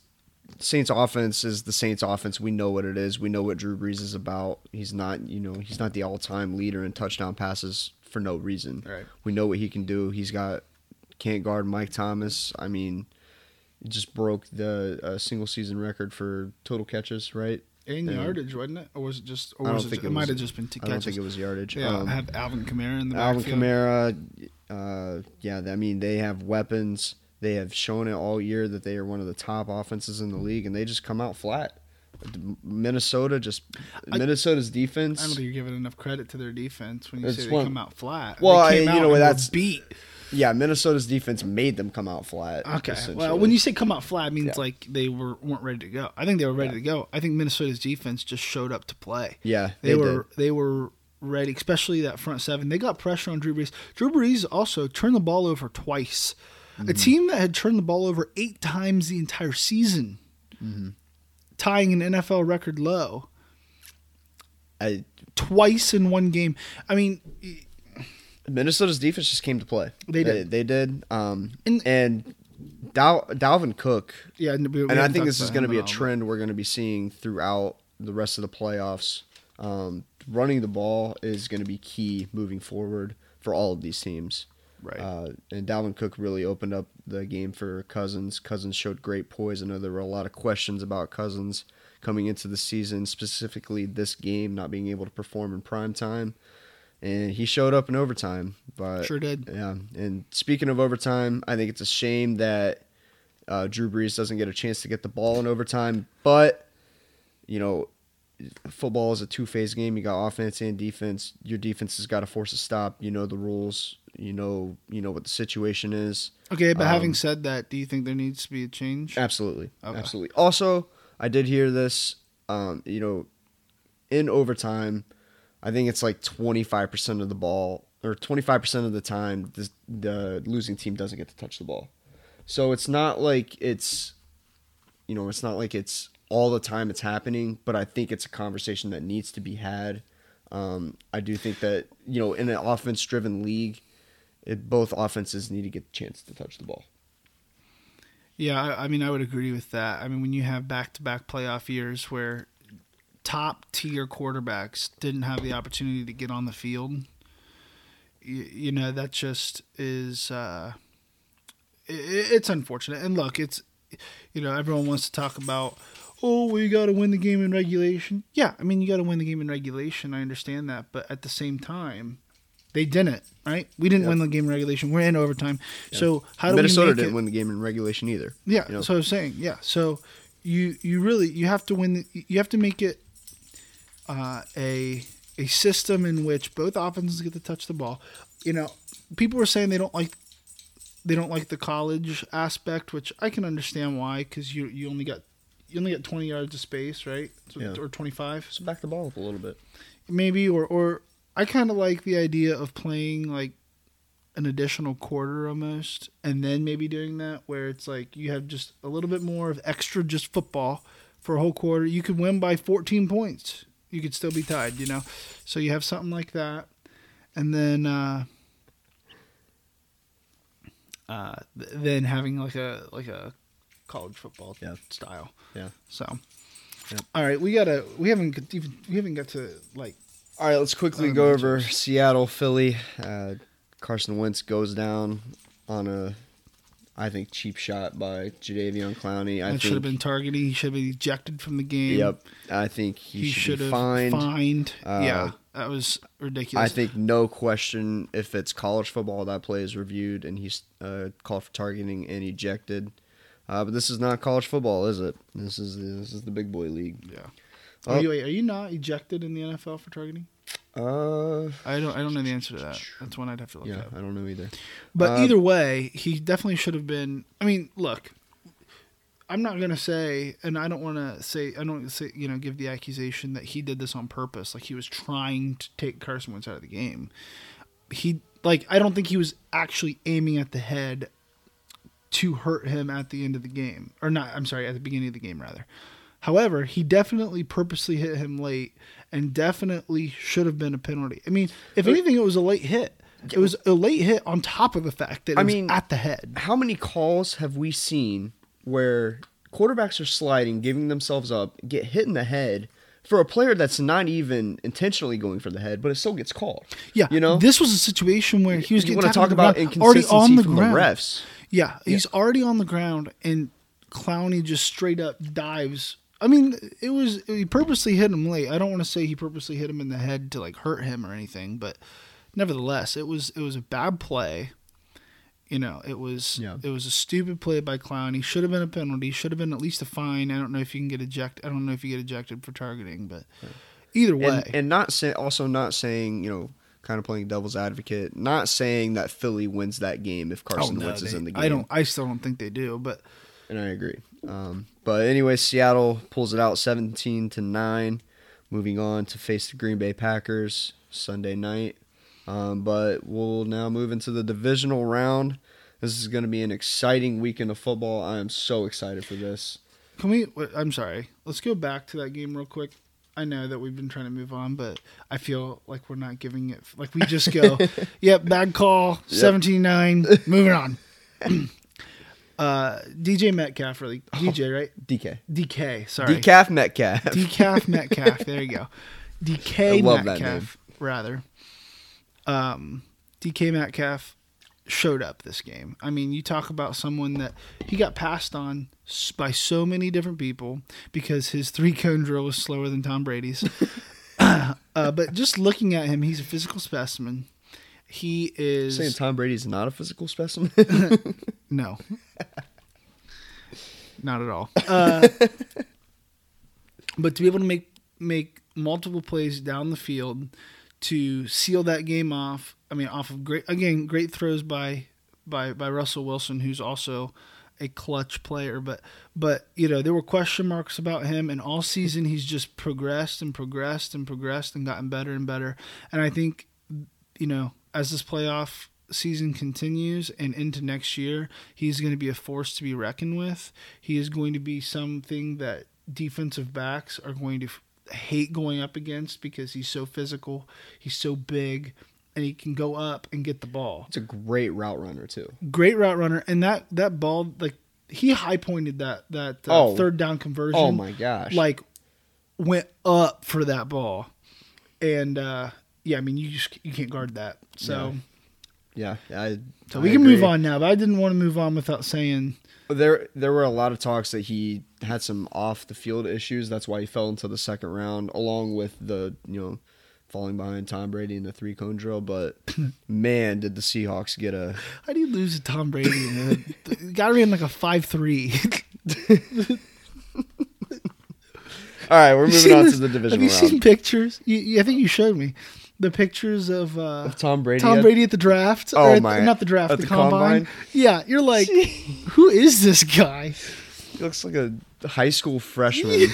Saints offense is the Saints offense. We know what it is. We know what Drew Brees is about. He's not, you know, he's not the all-time leader in touchdown passes for no reason. Right. We know what he can do. He's got can't guard Mike Thomas. I mean, he just broke the uh, single season record for total catches, right? And Yeah. yardage, wasn't it? Or was it just? I Or don't was it? think It, it might have just been I don't think it was yardage. yeah, Um, have Alvin Kamara in the Alvin backfield. Kamara, uh, yeah, I mean they have weapons. They have shown it all year that they are one of the top offenses in the league, and they just come out flat. Minnesota just I- Minnesota's defense. I don't think you're giving enough credit to their defense when you say one- they come out flat. Well, they came I- you know, that's- beat. Yeah, Minnesota's defense made them come out flat. Okay. Well, when you say come out flat, it means Yeah. like they were weren't ready to go. I think they were ready Yeah. to go. I think Minnesota's defense just showed up to play. yeah, They, they, were did. they were ready, especially that front seven. They got pressure on Drew Brees. Drew Brees also turned the ball over twice. Mm-hmm. A team that had turned the ball over eight times the entire season, Mm-hmm. Tying an NFL record low I, twice in one game. I mean, Minnesota's defense just came to play. They did. They, did. Um, And- and Dal, Dalvin Cook yeah, and, we- we and I think this is going to be a trend we're going to be seeing throughout the rest of the playoffs. Um, running the ball is going to be key moving forward for all of these teams. Right. Uh, and Dalvin Cook really opened up the game for Cousins. Cousins showed great poise. I know there were a lot of questions about Cousins coming into the season, specifically this game not being able to perform in prime time. And he showed up in overtime. But Sure did. Yeah. And speaking of overtime, I think it's a shame that uh, Drew Brees doesn't get a chance to get the ball in overtime. But, you know, football is a two phase game. You got offense and defense. Your defense has got to force a stop. You know the rules. You know you know what the situation is. Okay, but having Um, said that, do you think there needs to be a change? Absolutely, Okay. absolutely. Also, I did hear this. Um, you know, in overtime, I think it's like twenty five percent of the ball or twenty five percent of the time the, the losing team doesn't get to touch the ball. So it's not like it's, you know, it's not like it's all the time it's happening. But I think it's a conversation that needs to be had. Um, I do think that you know, in an offense driven league, it, both offenses need to get the chance to touch the ball. Yeah, I, I mean, I would agree with that. I mean, when you have back-to-back playoff years where top-tier quarterbacks didn't have the opportunity to get on the field, you, you know, that just is uh, i it's unfortunate. And look, it's you know, everyone wants to talk about, oh, we got to win the game in regulation. Yeah, I mean, you got to win the game in regulation. I understand that, but at the same time. They didn't, right? We didn't Yep. win the game in regulation. We're in overtime. So how do Minnesota we didn't it, win the game in regulation either. yeah, You know? so I was saying, yeah. So you you really you have to win. You have to make it uh, a a system in which both offenses get to touch the ball. You know, people were saying they don't like they don't like the college aspect, which I can understand why because you you only got you only got twenty yards of space, right? So, Yeah. Or twenty five So back the ball up a little bit. maybe or or I kind of like the idea of playing like an additional quarter almost and then maybe doing that where it's like you have just a little bit more of extra just football for a whole quarter you could win by 14 points you could still be tied you know so you have something like that and then uh uh th- then having like a like a college football Yeah. style Yeah. so Yep. all right we gotta we haven't even we haven't got to like All right, let's quickly go over. Seattle, Philly. Uh, Carson Wentz goes down on a, I think, cheap shot by Jadeveon Clowney. I That should have been targeted. He should have been ejected from the game. Yep. I think he, He should should be have fined. fined. Uh, yeah, that was ridiculous. I think no question if it's college football that play is reviewed and he's uh, called for targeting and ejected. Uh, but this is not college football, is it? This is this is the big boy league. Yeah. Oh. Are you wait, are you not ejected in the NFL for targeting? Uh, I don't I don't know the answer to that. That's one I'd have to look at. yeah, up. I don't know either. But Uh, either way, he definitely should have been. I mean, look, I'm not gonna say, and I don't want to say, I don't say, you know, give the accusation that he did this on purpose, like he was trying to take Carson Wentz out of the game. He like I don't think he was actually aiming at the head to hurt him at the end of the game, or not. I'm sorry, at the beginning of the game rather. However, he definitely purposely hit him late, and definitely should have been a penalty. I mean, if uh, anything, it was a late hit. It was a late hit on top of the fact that it I was mean- at the head. How many calls have we seen where quarterbacks are sliding, giving themselves up, get hit in the head for a player that's not even intentionally going for the head, but it still gets called? Yeah, you know. this was a situation where he was you getting want to talk about ground, already on the from ground. the refs? Yeah, he's already on the ground, and Clowney just straight up dives. I mean, it was he purposely hit him late. I don't want to say he purposely hit him in the head to like hurt him or anything, but nevertheless, it was it was a bad play. You know, it was Yeah. it was a stupid play by Clowney. Should have been a penalty. Should have been at least a fine. I don't know if you can get ejected. I don't know if you get ejected for targeting, but either way, and, and not say, also not saying you know kind of playing devil's advocate, not saying that Philly wins that game if oh, Carson Oh, no, Wentz is they- in the game. I don't. I still don't think they do, but and I agree. Um, but anyway, Seattle pulls it out, seventeen to nine. Moving on to face the Green Bay Packers Sunday night. Um, but we'll now move into the divisional round. This is going to be an exciting weekend of football. I am so excited for this. Can we? I'm sorry. Let's go back to that game real quick. I know that we've been trying to move on, but I feel like we're not giving it. Like we just go, yep, bad call, seventeen nine, moving on. uh, DJ Metcalf, really DJ, right? DK. DK, sorry, Decaf Metcalf. Decaf Metcalf. There you go. DK I love that Metcalf, rather. Um, DK Metcalf showed up this game. I mean, you talk about someone that he got passed on by so many different people because his three cone drill was slower than Tom Brady's. uh, but just looking at him, he's a physical specimen. He is Saying Tom Brady's not a physical specimen. no, not at all. Uh, but to be able to make make multiple plays down the field to seal that game off. I mean, off of great again, great throws by by by Russell Wilson, who's also a clutch player. But but you know there were question marks about him, and all season he's just progressed and progressed and progressed and gotten better and better. And I think you know as this playoff season continues and into next year, he's going to be a force to be reckoned with. He is going to be something that defensive backs are going to f- hate going up against because he's so physical, he's so big, and he can go up and get the ball. it's a great route runner too. Great route runner, and that that ball like he high pointed that that uh, Oh. third down conversion. Oh my gosh! Like went up for that ball, and uh, yeah, I mean you just you can't guard that. So. yeah, I. So I we can move on now, but I didn't want to move on without saying There, there were a lot of talks that he had some off the field issues. That's why he fell into the second round, along with the you know falling behind Tom Brady in the three cone drill. But man, did the Seahawks get a how do you lose to Tom Brady? and guy ran like a five three. All right, we're moving on to the divisional Have you round. seen pictures? You, you, I think you showed me the pictures of uh, Of Tom Brady. Tom at- Brady at the draft. Oh at- my- Not the draft, the, the combine. combine? Yeah, you're like, who is this guy? He looks like a high school freshman.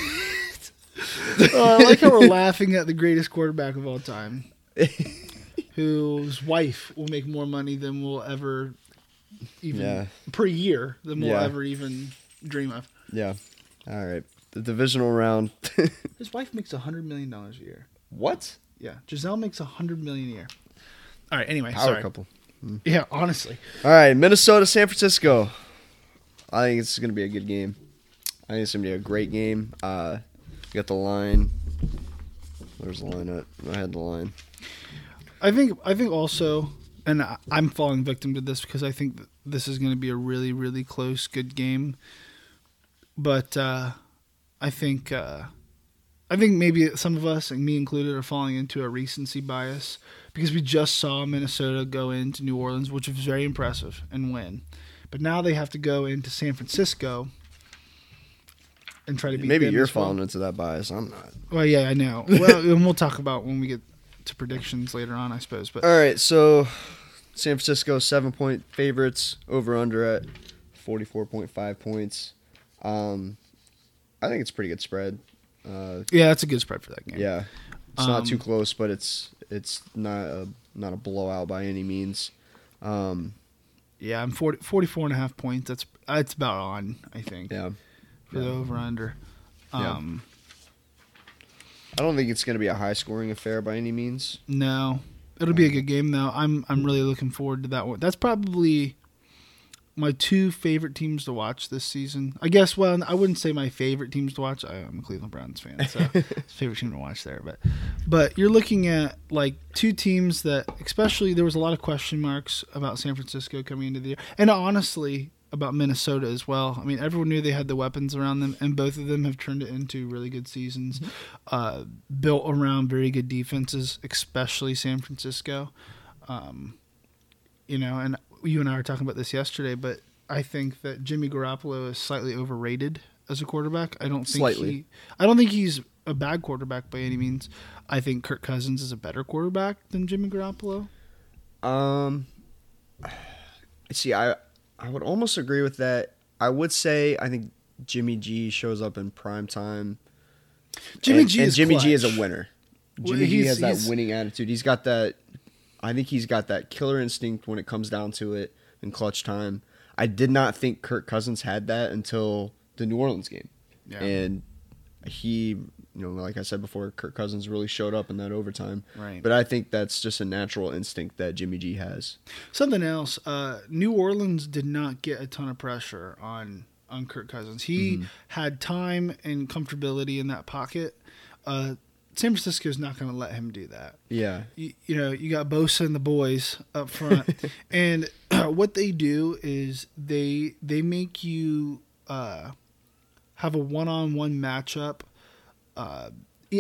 Uh, I like how we're laughing at the greatest quarterback of all time, whose wife will make more money than we'll ever even Yeah. per year than we'll Yeah. ever even dream of. yeah. All right. The divisional round. His wife makes a hundred million dollars a year. what? Yeah, Gisele makes a hundred million a year. All right. Anyway, Power sorry. couple. Yeah, honestly, All right, Minnesota, San Francisco. I think it's going to be a good game. I think it's going to be a great game. Uh, you got the line. Where's the line at? I had the line. I think I think also, and I, I'm falling victim to this because I think this is going to be a really really close good game. But uh, I think uh, I think maybe some of us, and me included, are falling into a recency bias because we just saw Minnesota go into New Orleans, which was very impressive, and win. But now they have to go into San Francisco and try to beat Maybe you're as well. falling into that bias. I'm not. Well, yeah, I know. Well, and we'll talk about when we get to predictions later on, I suppose. But All right, so San Francisco seven point favorites over under at forty four point five points. Um, I think it's a pretty good spread. Uh, yeah, that's a good spread for that game. yeah, it's Um, not too close, but it's it's not a not a blowout by any means. Um, Yeah, I'm 40, 44 and a half points. That's that's about on, I think, yeah, for the over under. Yeah. Um, I don't think it's going to be a high scoring affair by any means. No, it'll be a good game though. I'm I'm really looking forward to that one. That's probably my two favorite teams to watch this season. I guess. Well, I wouldn't say my favorite teams to watch. I- I'm a Cleveland Browns fan, so favorite team to watch there. But but you're looking at like two teams that, especially, there was a lot of question marks about San Francisco coming into the year, and honestly about Minnesota as well. I mean, everyone knew they had the weapons around them, and both of them have turned it into really good seasons, uh, built around very good defenses, especially San Francisco. Um, you know, and you and I were talking about this yesterday, but I think that Jimmy Garoppolo is slightly overrated as a quarterback. I don't think Slightly. he, I don't think he's a bad quarterback by any means. I think Kirk Cousins is a better quarterback than Jimmy Garoppolo. Um, see, I I would almost agree with that. I would say I think Jimmy G shows up in prime time. Jimmy and, G and Jimmy G is a winner. Well, Jimmy G has that winning attitude. He's got that. I think he's got that killer instinct when it comes down to it in clutch time. I did not think Kirk Cousins had that until the New Orleans game, Yeah. and he, you know, like I said before, Kirk Cousins really showed up in that overtime. Right. But I think that's just a natural instinct that Jimmy G has. Something else. Uh, New Orleans did not get a ton of pressure on on Kirk Cousins. He Mm-hmm. had time and comfortability in that pocket. Uh, San Francisco's not going to let him do that. Yeah. You, you know, you got Bosa and the boys up front, and what they do is they they make you uh, have a one on one matchup. Uh,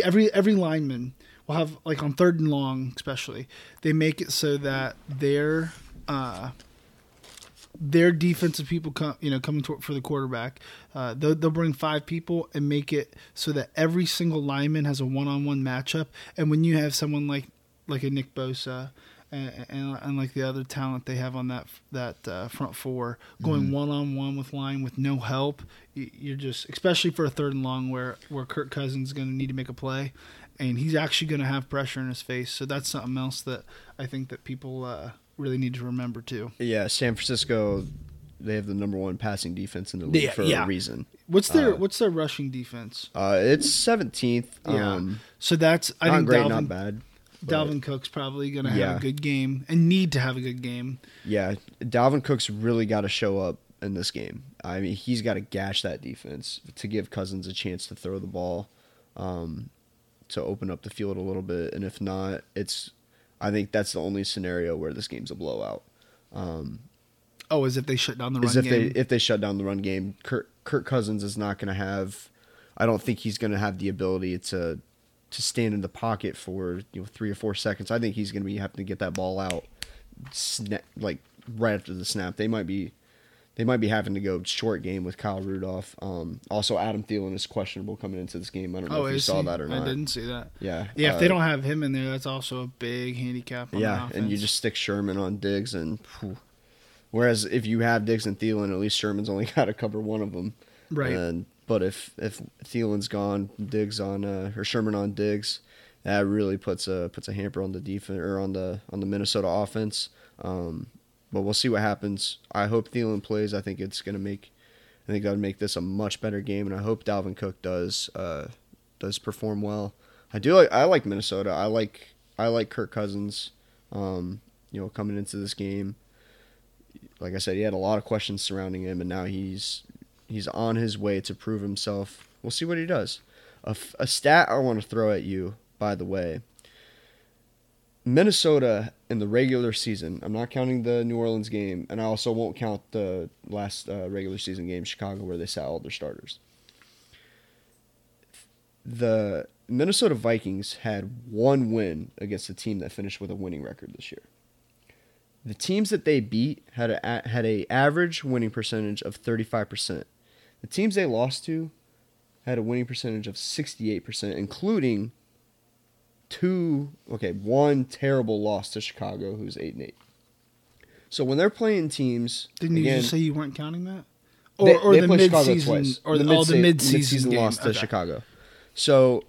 every every lineman will have like on third and long, especially they make it so that their uh, their defensive people come, you know, coming to, for the quarterback, uh, they'll, they'll bring five people and make it so that every single lineman has a one-on-one matchup. And when you have someone like like a Nick Bosa and, and, and like the other talent they have on that that uh, front four going Mm-hmm. one-on-one with line with no help, you- you're just especially for a third and long where where Kirk Cousins is going to need to make a play. And he's actually going to have pressure in his face, so that's something else that I think that people uh, really need to remember too. Yeah, San Francisco, they have the number one passing defense in the league Yeah, for yeah. a reason. What's their Uh, What's their rushing defense? Uh, it's 17th. Yeah. Um, So that's I not think great, Dalvin, not bad. Dalvin Cook's probably going to have Yeah. a good game and need to have a good game. Yeah, Dalvin Cook's really got to show up in this game. I mean, he's got to gash that defense to give Cousins a chance to throw the ball, um, to open up the field a little bit. And if not, it's. I think that's the only scenario where this game's a blowout. Um, Oh, as if they shut down the run is if game. they if they shut down the run game, Kirk, Kirk Cousins is not going to have. I don't think he's going to have the ability to to stand in the pocket for you know three or four seconds. I think he's going to be having to get that ball out, sna- like right after the snap. They might be. They might be having to go short game with Kyle Rudolph. Um, also, Adam Thielen is questionable coming into this game. I don't know oh, if you saw he? that or not. I didn't see that. Yeah, Yeah, if uh, they don't have him in there, that's also a big handicap. On yeah, and you just stick Sherman on Diggs, and phew. whereas if you have Diggs and Thielen, at least Sherman's only got to cover one of them. right. And but if if Thielen's gone, Diggs on uh, or Sherman on Diggs, that really puts a puts a hamper on the defense or on the on the Minnesota offense. Um, but we'll see what happens. I hope Thielen plays. I think it's gonna make. I think that would make this a much better game, and I hope Dalvin Cook does uh, does perform well. I do like I like Minnesota. I like I like Kirk Cousins. Um, you know, coming into this game, like I said, he had a lot of questions surrounding him, and now he's he's on his way to prove himself. We'll see what he does. A, stat I want to throw at you, by the way. Minnesota in the regular season. I'm not counting the New Orleans game, and I also won't count the last uh, regular season game, Chicago, where they sat all their starters. The Minnesota Vikings had one win against a team that finished with a winning record this year. The teams that they beat had a had a average winning percentage of 35%. The teams they lost to had a winning percentage of 68%, including two okay, one terrible loss to Chicago who's 8 and 8. So when they're playing teams Didn't you just say you weren't counting that? they, Or, or they the mid-season, twice. or the, the oh, the mid-season, mid-season game. loss to Chicago. So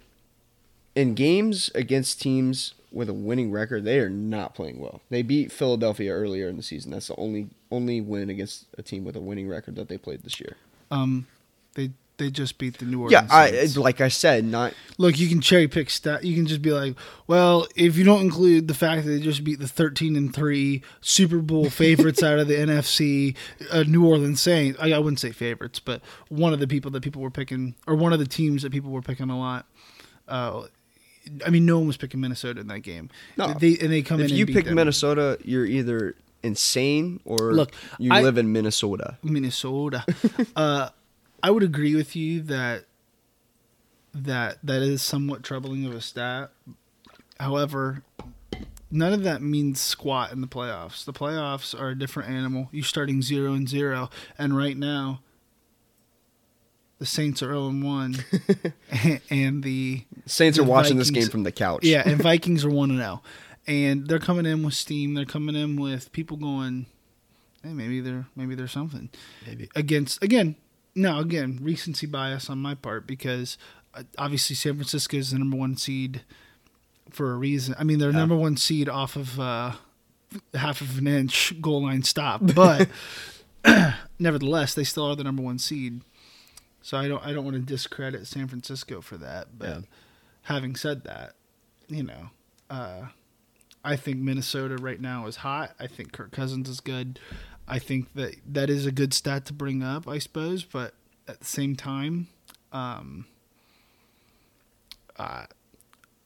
in games against teams with a winning record, they are not playing well. They beat Philadelphia earlier in the season. That's the only only win against a team with a winning record that they played this year. Um, they they just beat the New Orleans. Yeah, I Saints. like I said, not Look, you can cherry pick stat. You can just be like, well, if you don't include the fact that they just beat the thirteen and three Super Bowl favorites out of the NFC, uh, New Orleans Saints. I, I wouldn't say favorites, but one of the people that people were picking, or one of the teams that people were picking a lot. Uh, I mean, no one was picking Minnesota in that game. No. they and they come in. if and you pick them. Minnesota, you're either insane or Look, you I- live in Minnesota. Minnesota. uh, I would agree with you that that that is somewhat troubling of a stat. However, none of that means squat in the playoffs. The playoffs are a different animal. You're starting zero and zero, and right now, the Saints are zero and one, and the Saints the are watching this game from the couch. yeah, and Vikings are one and zero, and they're coming in with steam. They're coming in with people going, hey, maybe they're maybe there's something maybe. against again. No, again, recency bias on my part because uh, obviously San Francisco is the number one seed for a reason. I mean, they're Yeah. number one seed off of uh, half of an inch goal line stop, but nevertheless, they still are the number one seed. So I don't I don't want to discredit San Francisco for that. But Yeah. having said that, you know, uh, I think Minnesota right now is hot. I think Kirk Cousins is good. I think that that is a good stat to bring up, I suppose. But at the same time, um, uh,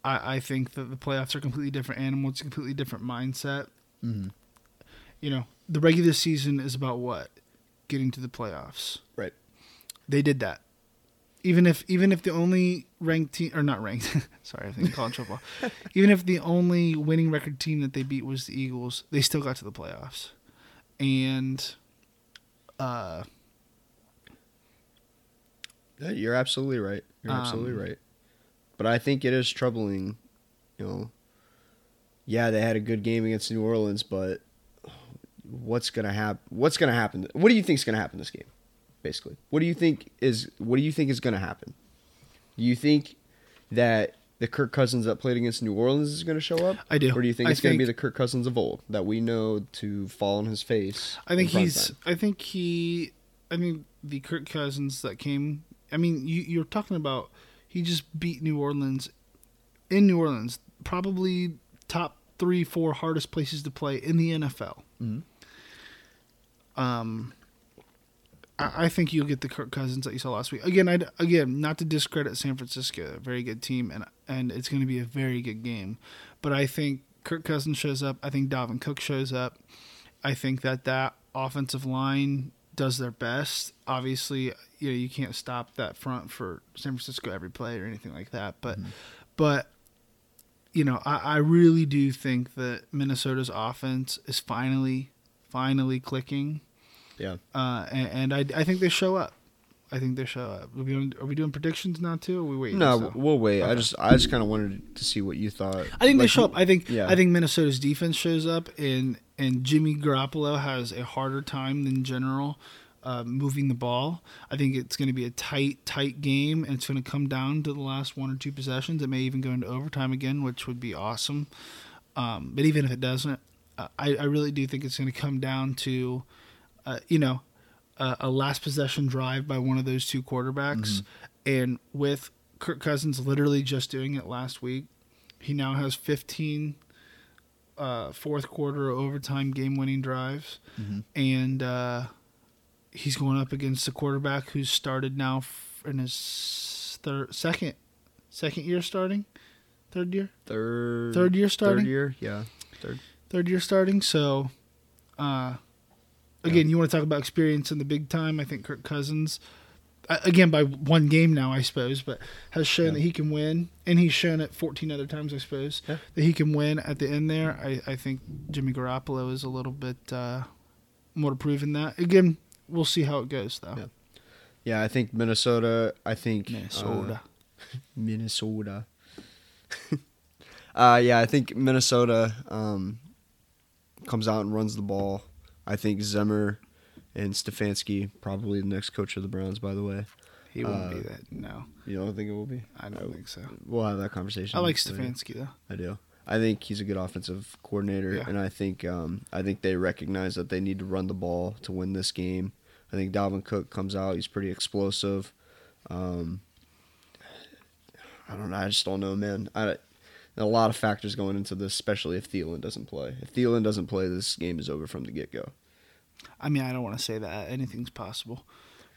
I, I think that the playoffs are a completely different animal. It's a completely different mindset. Mhm. You know, the regular season is about what? Getting to the playoffs. Right. They did that. Even if even if the only ranked team or not ranked, sorry, I think college football. even if the only winning record team that they beat was the Eagles, they still got to the playoffs. And uh Yeah, you're absolutely right. You're absolutely Um, right. But I think it is troubling, you know. Yeah, they had a good game against New Orleans, but what's gonna happen? What's gonna happen? What do you think is gonna happen this game? Basically, what do you think is what do you think is gonna happen? Do you think that the Kirk Cousins that played against New Orleans is gonna show up? I do. Or do you think I it's gonna be the Kirk Cousins of old that we know to fall on his face? I think he's. I think he. I mean, the Kirk Cousins that came. I mean, you, you're talking about. He just beat New Orleans, in New Orleans, probably top three, four hardest places to play in the NFL. Mhm. Um, I, I think you'll get the Kirk Cousins that you saw last week. Again, I again not to discredit San Francisco, a very good team, and and it's going to be a very good game. But I think Kirk Cousins shows up. I think Dalvin Cook shows up. I think that that offensive line does their best. Obviously, you know you can't stop that front for San Francisco every play or anything like that. But mm-hmm. but you know I, I really do think that Minnesota's offense is finally finally clicking, Yeah. uh, and, and I, I think they show up. I think they show up. Are we doing, are we doing predictions now too? Or are we waiting? No, still? we'll wait. I just I just kind of wanted to see what you thought. I think they show up. I think yeah. I think Minnesota's defense shows up, and and Jimmy Garoppolo has a harder time than general uh, moving the ball. I think it's going to be a tight, tight game, and it's going to come down to the last one or two possessions. It may even go into overtime again, which would be awesome. Um, but even if it doesn't, uh, I, I really do think it's going to come down to, uh, you know, a, a last possession drive by one of those two quarterbacks, and with Kirk Cousins literally just doing it last week, he now has 15 uh, fourth quarter overtime game winning drives, Mhm. and uh, he's going up against a quarterback who's started now f- in his third, second, second year starting, third year, Third third year starting, Third year, yeah. Third. third year starting. So, uh, again, you want to talk about experience in the big time? I think Kirk Cousins, uh, again by one game now, I suppose, but has shown Yeah. that he can win, and he's shown it 14 other times, I suppose, Yeah. that he can win at the end there. I, I think Jimmy Garoppolo is a little bit uh, more to prove in that. Again, we'll see how it goes though. Yeah. Yeah, I think Minnesota. I think uh, Minnesota. Minnesota. uh, yeah, I think Minnesota um, comes out and runs the ball. I think Zimmer and Stefanski probably the next coach of the Browns. By the way, he won't uh, be that. No, you don't think it will be? I don't think so. We'll have that conversation. I like later. Stefanski though. I do. I think he's a good offensive coordinator, Yeah. and I think um, I think they recognize that they need to run the ball to win this game. I think Dalvin Cook comes out; he's pretty explosive. Um, I don't know. I just don't know, man. I, a lot of factors going into this, especially if Thielen doesn't play. If Thielen doesn't play, this game is over from the get go. I mean, I don't want to say that anything's possible,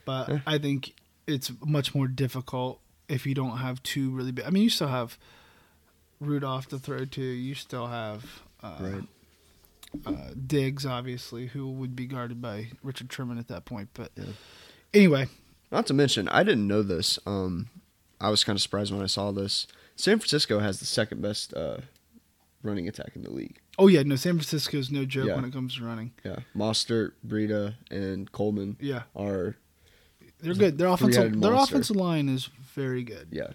but Yeah. I think it's much more difficult if you don't have two really big. I mean, you still have Rudolph to throw to. You still have uh, Right. uh, Diggs, obviously, who would be guarded by Richard Sherman at that point. But Yeah. anyway, Not to mention, I didn't know this. Um, I was kind of surprised when I saw this. San Francisco has the second best uh, running attack in the league. oh yeah, no, San Francisco's no joke Yeah. when it comes to running. Yeah, Mostert, Breida, and Coleman Yeah, are they're good. Their Three-headed offensive their monster. offensive line is very good. yeah.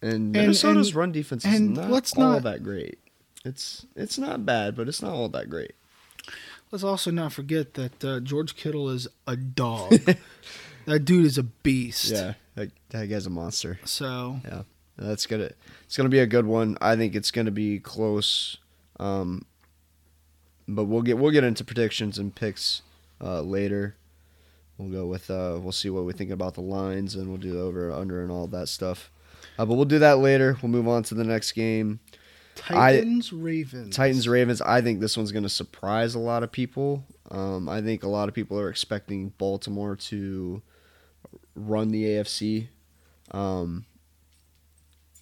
And And- Minnesota's and- run defense is and not let's all not- that great. It's it's not bad, but it's not all that great. Let's also not forget that uh, George Kittle is a dog. that dude is a beast. Yeah, that, that guy's a monster. So Yeah, that's gonna it's gonna be a good one. I think it's gonna be close. Um, but we'll get we'll get into predictions and picks uh, later. We'll go with uh, we'll see what we think about the lines and we'll do over under and all that stuff. Uh, but we'll do that later. We'll move on to the next game. Titans Ravens. Titans Ravens. I think this one's going to surprise a lot of people. Um, I think a lot of people are expecting Baltimore to run the AFC. Um,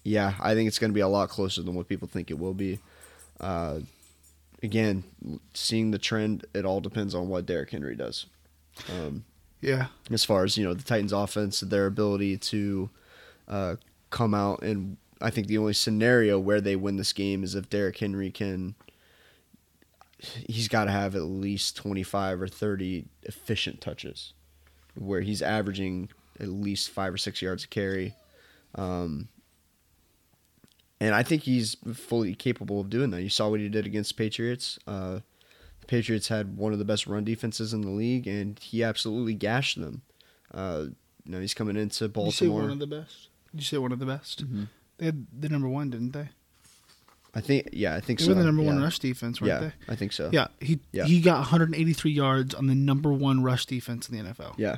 Yeah, I think it's going to be a lot closer than what people think it will be. Uh, again, seeing the trend, it all depends on what Derrick Henry does. Um, Yeah. as far as you know, the Titans' offense, their ability to uh, come out, and I think the only scenario where they win this game is if Derrick Henry can. He's got to have at least twenty five or thirty efficient touches, where he's averaging at least five or six yards a carry. Um, and I think he's fully capable of doing that. You saw what he did against Patriots. Uh, the Patriots had one of the best run defenses in the league, and he absolutely gashed them. Uh, you know, he's coming into Did you say Baltimore. one of the best? Did you say one of the best? Mhm. They had the number one, didn't they? I think, yeah, I think They so. were the number one rush defense, weren't Yeah, they? I think so. Yeah, he Yeah. he got 183 yards on the number one rush defense in the NFL. Yeah.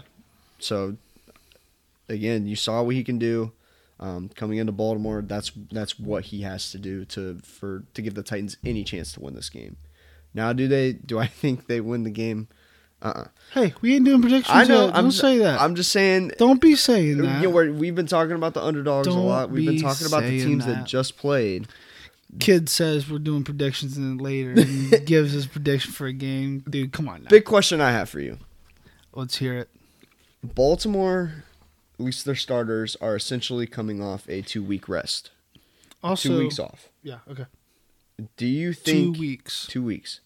So again, you saw what he can do. Um, coming into Baltimore, that's that's what he has to do to for to give the Titans any chance to win this game. Now, do they? Do I think they win the game? Uh. uh Hey, we ain't doing predictions. I know. yet. I'm Don't ju- say that. I'm just saying. Don't be saying You that. know, we're, we've been talking about the underdogs a Don't lot. We've been talking about the teams that. that. just played. Kid says we're doing predictions and then later and gives his prediction for a game. Dude, come on now. Big question I have for you: Let's hear it. Baltimore, at least their starters, are essentially coming off a two-week rest, Also, two weeks off. Yeah, okay. Do you think Two weeks. two weeks.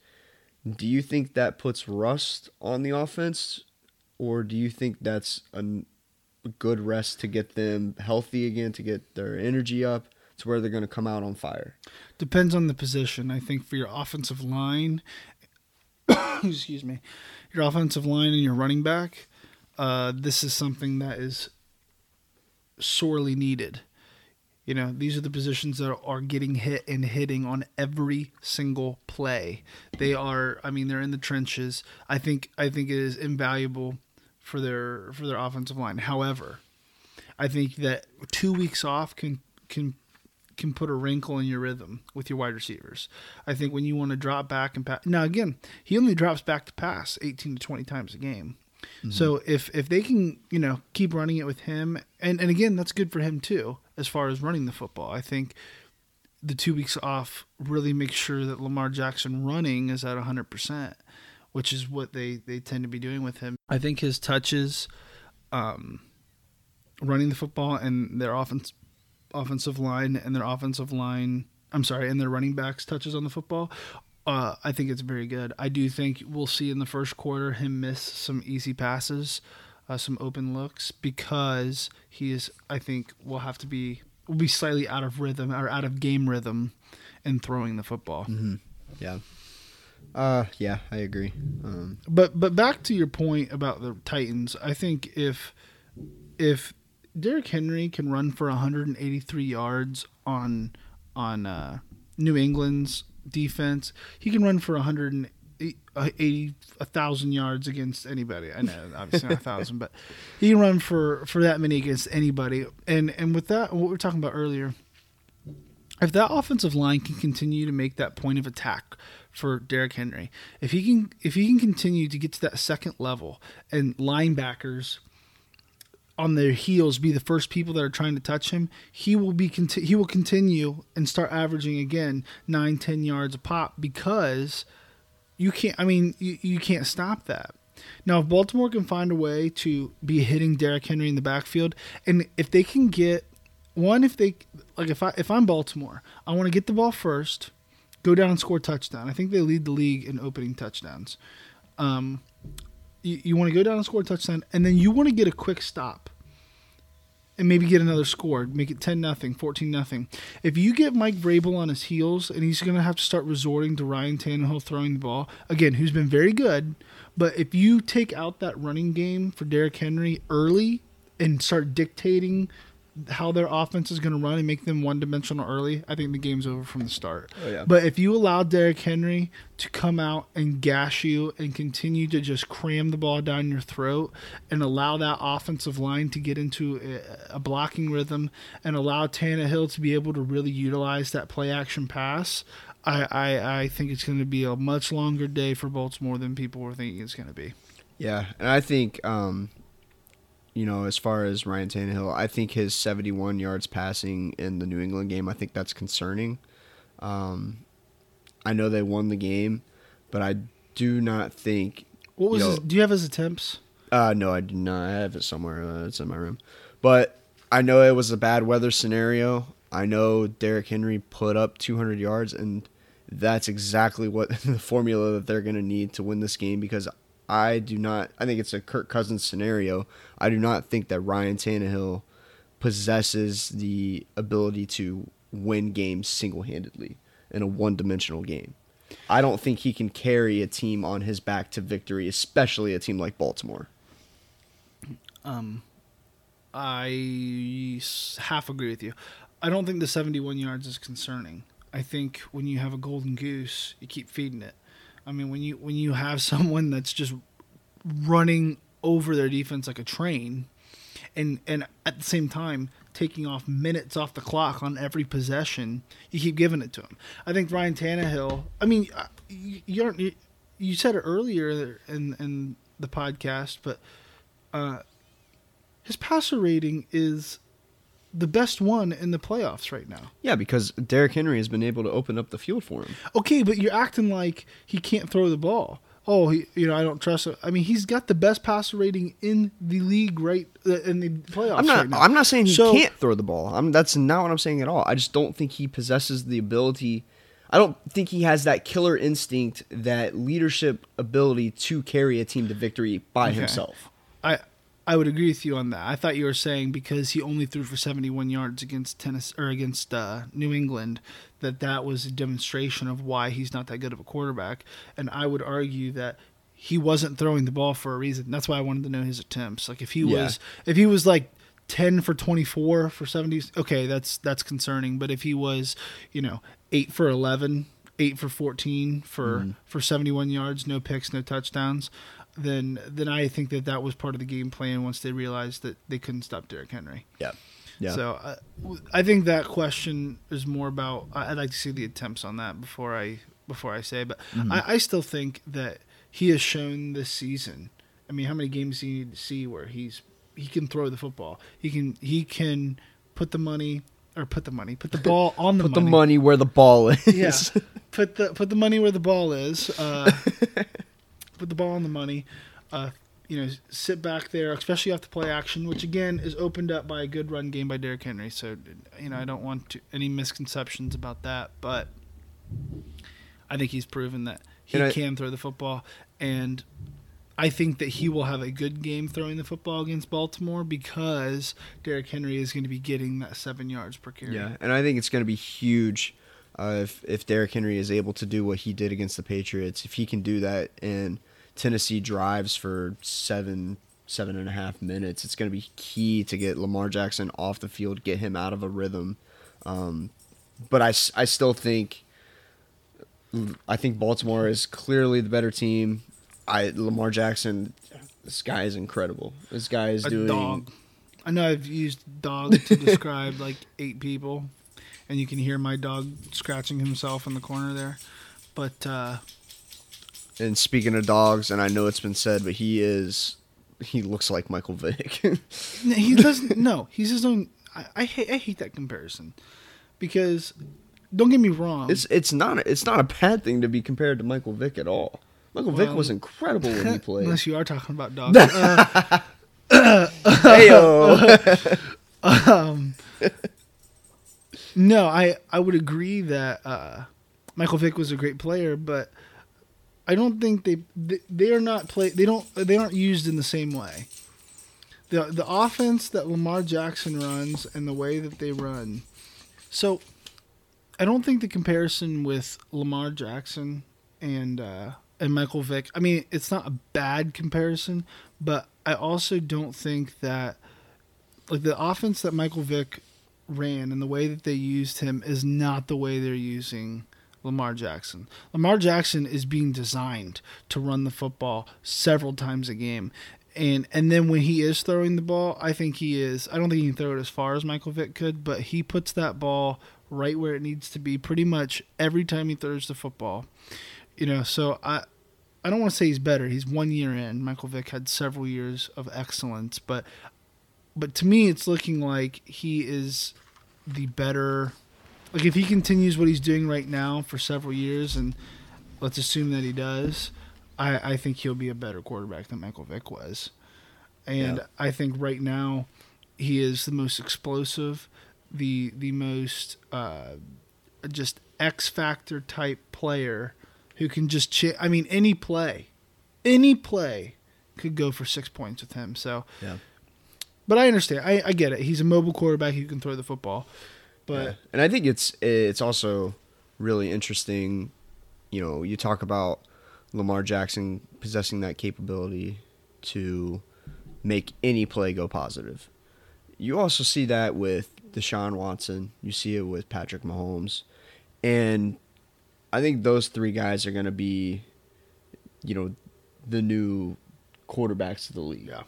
Do you think that puts rust on the offense, or do you think that's a good rest to get them healthy again, to get their energy up, to where they're going to come out on fire? Depends on the position. I think for your offensive line, excuse me, your offensive line and your running back, uh, this is something that is sorely needed. You know, these are the positions that are getting hit and hitting on every single play. They are, I mean, they're in the trenches. I think, I think it is invaluable for their for their offensive line. However, I think that two weeks off can can can put a wrinkle in your rhythm with your wide receivers. I think when you want to drop back and pass. Now again, he only drops back to pass 18 to 20 times a game. So if if they can, you know, keep running it with him and and again, that's good for him too as far as running the football. I think the 2 weeks off really makes sure that Lamar Jackson running is at 100%, which is what they they tend to be doing with him. I think his touches um running the football and their offense offensive line and their offensive line I'm sorry, and their running backs touches on the football. Uh, I think it's very good. I do think we'll see in the first quarter him miss some easy passes, uh, some open looks because he is. I think will have to be will be slightly out of rhythm or out of game rhythm in throwing the football. Yeah. Uh, yeah, I agree. Um, But but back to your point about the Titans, I think if if Derrick Henry can run for 183 yards on on uh, New England's defense, he can run for 180 uh, a thousand yards against anybody. I know, obviously not a thousand, but he can run for for that many against anybody. And and with that, what we are talking about earlier, if that offensive line can continue to make that point of attack for Derrick Henry, if he can if he can continue to get to that second level and linebackers on their heels be the first people that are trying to touch him, he will be conti- he will continue and start averaging again nine ten yards a pop because you can't. I mean, you, you can't stop that. Now, if Baltimore can find a way to be hitting Derrick Henry in the backfield, and if they can get one, if they like, if I if I'm Baltimore, I want to get the ball first, go down and score touchdown. I think they lead the league in opening touchdowns. Um, you, you want to go down and score a touchdown, and then you want to get a quick stop and maybe get another score, make it 10 nothing, 14 nothing. If you get Mike Vrabel on his heels and he's going to have to start resorting to Ryan Tannehill throwing the ball, again, who's been very good, but if you take out that running game for Derrick Henry early and start dictating how their offense is going to run and make them one dimensional early, I think the game's over from the start. Oh, yeah. But if you allow Derrick Henry to come out and gash you and continue to just cram the ball down your throat and allow that offensive line to get into a, a blocking rhythm and allow Tannehill to be able to really utilize that play action pass, I, I, I think it's going to be a much longer day for Baltimore than people were thinking it's going to be. Yeah, and I think um, you know, as far as Ryan Tannehill, I think his 71 yards passing in the New England game, I think that's concerning. Um, I know they won the game, but I do not think. What was? you know, his, do you have his attempts? Uh, no, I do not. I have it somewhere. Uh, it's in my room. But I know it was a bad weather scenario. I know Derrick Henry put up 200 yards, and that's exactly what the formula that they're going to need to win this game because I do not. I think it's a Kirk Cousins scenario. I do not think that Ryan Tannehill possesses the ability to win games single handedly in a one dimensional game. I don't think he can carry a team on his back to victory, especially a team like Baltimore. Um, I half agree with you. I don't think the 71 yards is concerning. I think when you have a golden goose, you keep feeding it. I mean, when you when you have someone that's just running over their defense like a train, and and at the same time taking off minutes off the clock on every possession, you keep giving it to him. I think Ryan Tannehill. I mean, uh, you you, aren't, you, you said it earlier in in the podcast, but uh, his passer rating is the best one in the playoffs right now. Yeah, because Derrick Henry has been able to open up the field for him. Okay, but you're acting like he can't throw the ball. Oh, he, you know, I don't trust him. I mean, he's got the best passer rating in the league right uh, in the playoffs. I'm not. right now. I'm not saying he So- can't throw the ball. I'm, that's not what I'm saying at all. I just don't think he possesses the ability. I don't think he has that killer instinct, that leadership ability to carry a team to victory by Okay. himself. I would agree with you on that. I thought you were saying because he only threw for 71 yards against tennis or against uh, New England that that was a demonstration of why he's not that good of a quarterback. And I would argue that he wasn't throwing the ball for a reason. That's why I wanted to know his attempts. Like if he Yeah. was if he was like 10 for 24 for 70 okay, that's that's concerning, but if he was, you know, 8 for 11, 8 for 14 for for 71 yards, no picks, no touchdowns, then then I think that that was part of the game plan once they realized that they couldn't stop Derrick Henry. Yeah. Yeah. So uh, w- I think that question is more about. I- I'd like to see the attempts on that before I before I say. But I, I still think that he has shown this season. I mean, how many games do you need to see where he's he can throw the football? He can he can put the money or put the money put the ball on the Put money. the money where the ball is. Yeah, put the put the money where the ball is. Uh, the ball on the money. Uh, you know, sit back there, especially off the play action, which again is opened up by a good run game by Derrick Henry. So, you know, I don't want to, any misconceptions about that, but I think he's proven that he I- can throw the football, and I think that he will have a good game throwing the football against Baltimore because Derrick Henry is going to be getting that seven yards per carry. Yeah, and I think it's going to be huge uh, if if Derrick Henry is able to do what he did against the Patriots. If he can do that and Tennessee drives for seven seven and a half minutes, it's going to be key to get Lamar Jackson off the field, get him out of a rhythm. Um, but I still think I think Baltimore is clearly the better team. I Lamar Jackson, this guy is incredible. This guy is a doing dog. I know I've used dog to describe like eight people, and you can hear my dog scratching himself in the corner there. But uh, And speaking of dogs, and I know it's been said, but he is he looks like Michael Vick. he doesn't. no, he's his own. I, I hate. I hate that comparison because don't get me wrong. it's it's not a, it's not a bad thing to be compared to Michael Vick at all. Michael Vick was incredible when he played. Unless you are talking about dogs. Uh, Heyo. no, I I would agree that uh, Michael Vick was a great player, but I don't think they they, they are not play they don't they aren't used in the same way. The the offense that Lamar Jackson runs and the way that they run. So I don't think the comparison with Lamar Jackson and uh, and Michael Vick. I mean, it's not a bad comparison, but I also don't think that like the offense that Michael Vick ran and the way that they used him is not the way they're using Lamar Jackson. Lamar Jackson is being designed to run the football several times a game. And and then when he is throwing the ball, I think he is I don't think he can throw it as far as Michael Vick could, but he puts that ball right where it needs to be pretty much every time he throws the football. You know, so I I don't want to say he's better. He's one year in. Michael Vick had several years of excellence, but but to me, it's looking like he is the better. Like if he continues what he's doing right now for several years, and let's assume that he does, I, I think he'll be a better quarterback than Michael Vick was. And Yeah. I think right now he is the most explosive, the the most uh, just X factor type player who can just ch- I mean any play, any play could go for six points with him. So, Yeah. but I understand. I, I get it. He's a mobile quarterback who can throw the football. But Yeah. and I think it's it's also really interesting. You know, you talk about Lamar Jackson possessing that capability to make any play go positive. You also see that with Deshaun Watson. You see it with Patrick Mahomes, and I think those three guys are going to be, you know, the new quarterbacks of the league. Yeah.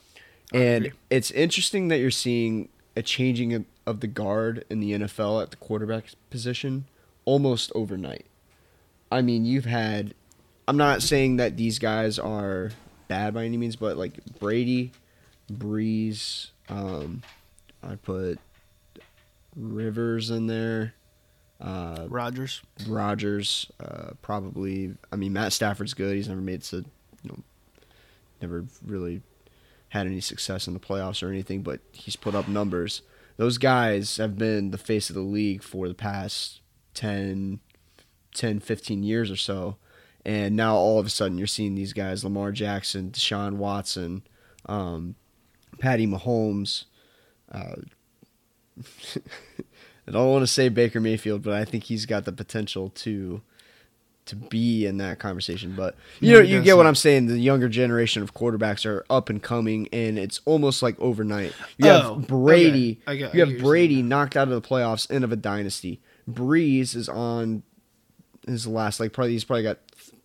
I And agree. it's interesting that you're seeing a changing of, the guard in the NFL at the quarterback position almost overnight. I mean, you've had. I'm not saying that these guys are bad by any means, but like Brady, Brees, um, I put Rivers in there. Uh, Rodgers. Rodgers, uh, probably. I mean, Matt Stafford's good. He's never made so, you know, never really had any success in the playoffs or anything, but he's put up numbers. Those guys have been the face of the league for the past 10, 10 15 years or so. And now all of a sudden you're seeing these guys Lamar Jackson, Deshaun Watson, um, Patty Mahomes. Uh, I don't want to say Baker Mayfield, but I think he's got the potential to to be in that conversation. But you No, know, you get what. I'm saying. The younger generation of quarterbacks are up and coming, and it's almost like overnight. You have Oh, Brady. okay. I get- you have Brady knocked out of the playoffs, end of a dynasty. Brees is on his last, like probably he's probably got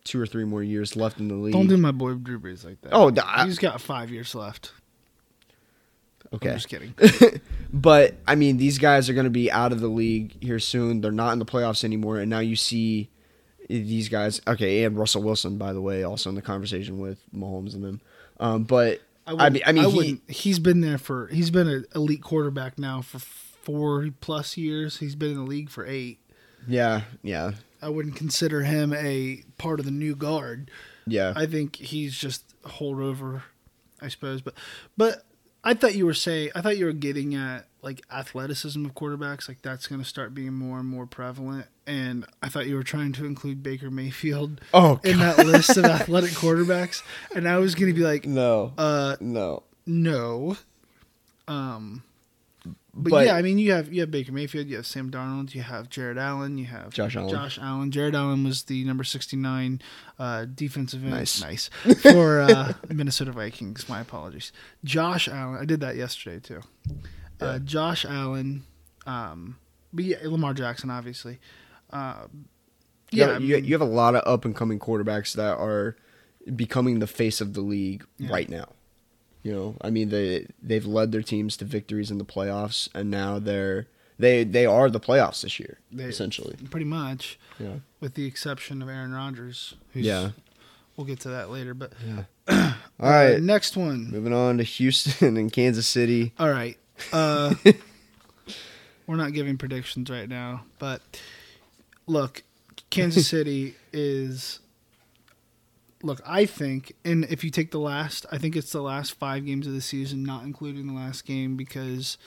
two or three more years left in the league. Don't do my boy Drew Brees like that. Oh, I- he's got five years left. okay, I'm just kidding. But I mean, these guys are going to be out of the league here soon. They're not in the playoffs anymore, and now you see these guys. Okay, and Russell Wilson, by the way, also in the conversation with Mahomes and them. Um, but I, wouldn't- mean, I mean, he he's been there for. He's been an elite quarterback now for four plus years. He's been in the league for eight. yeah, yeah, I wouldn't consider him a part of the new guard. yeah. I think he's just a holdover, I suppose. But but I thought you were saying I thought you were getting at like athleticism of quarterbacks, like that's going to start being more and more prevalent. And I thought you were trying to include Baker Mayfield oh in that list of athletic quarterbacks, and I was going to be like, no, uh, no. no. Um, but, But- yeah, I mean, you have you have Baker Mayfield, you have Sam Darnold, you have Jared Allen, you have Josh Allen. Josh Allen. Jared Allen was the number sixty nine uh, defensive end, Nice. nice for uh, Minnesota Vikings. My apologies, Josh Allen. I did that yesterday too. Yeah. Uh, Josh Allen, um, but yeah, Lamar Jackson, obviously. Uh, You, yeah, have, I you, mean- you have a lot of up and coming quarterbacks that are becoming the face of the league Yeah. right now. You know, I mean they they've led their teams to victories in the playoffs, and now they're they they are the playoffs this year They- essentially. pretty much, Yeah, with the exception of Aaron Rodgers. Who's, yeah, we'll get to that later, but. yeah. All Uh, next one. moving on to Houston and Kansas City. All right. Uh, we're not giving predictions right now, but look, Kansas City is. Look, I think, and if you take the last, I think it's the last five games of the season, not including the last game because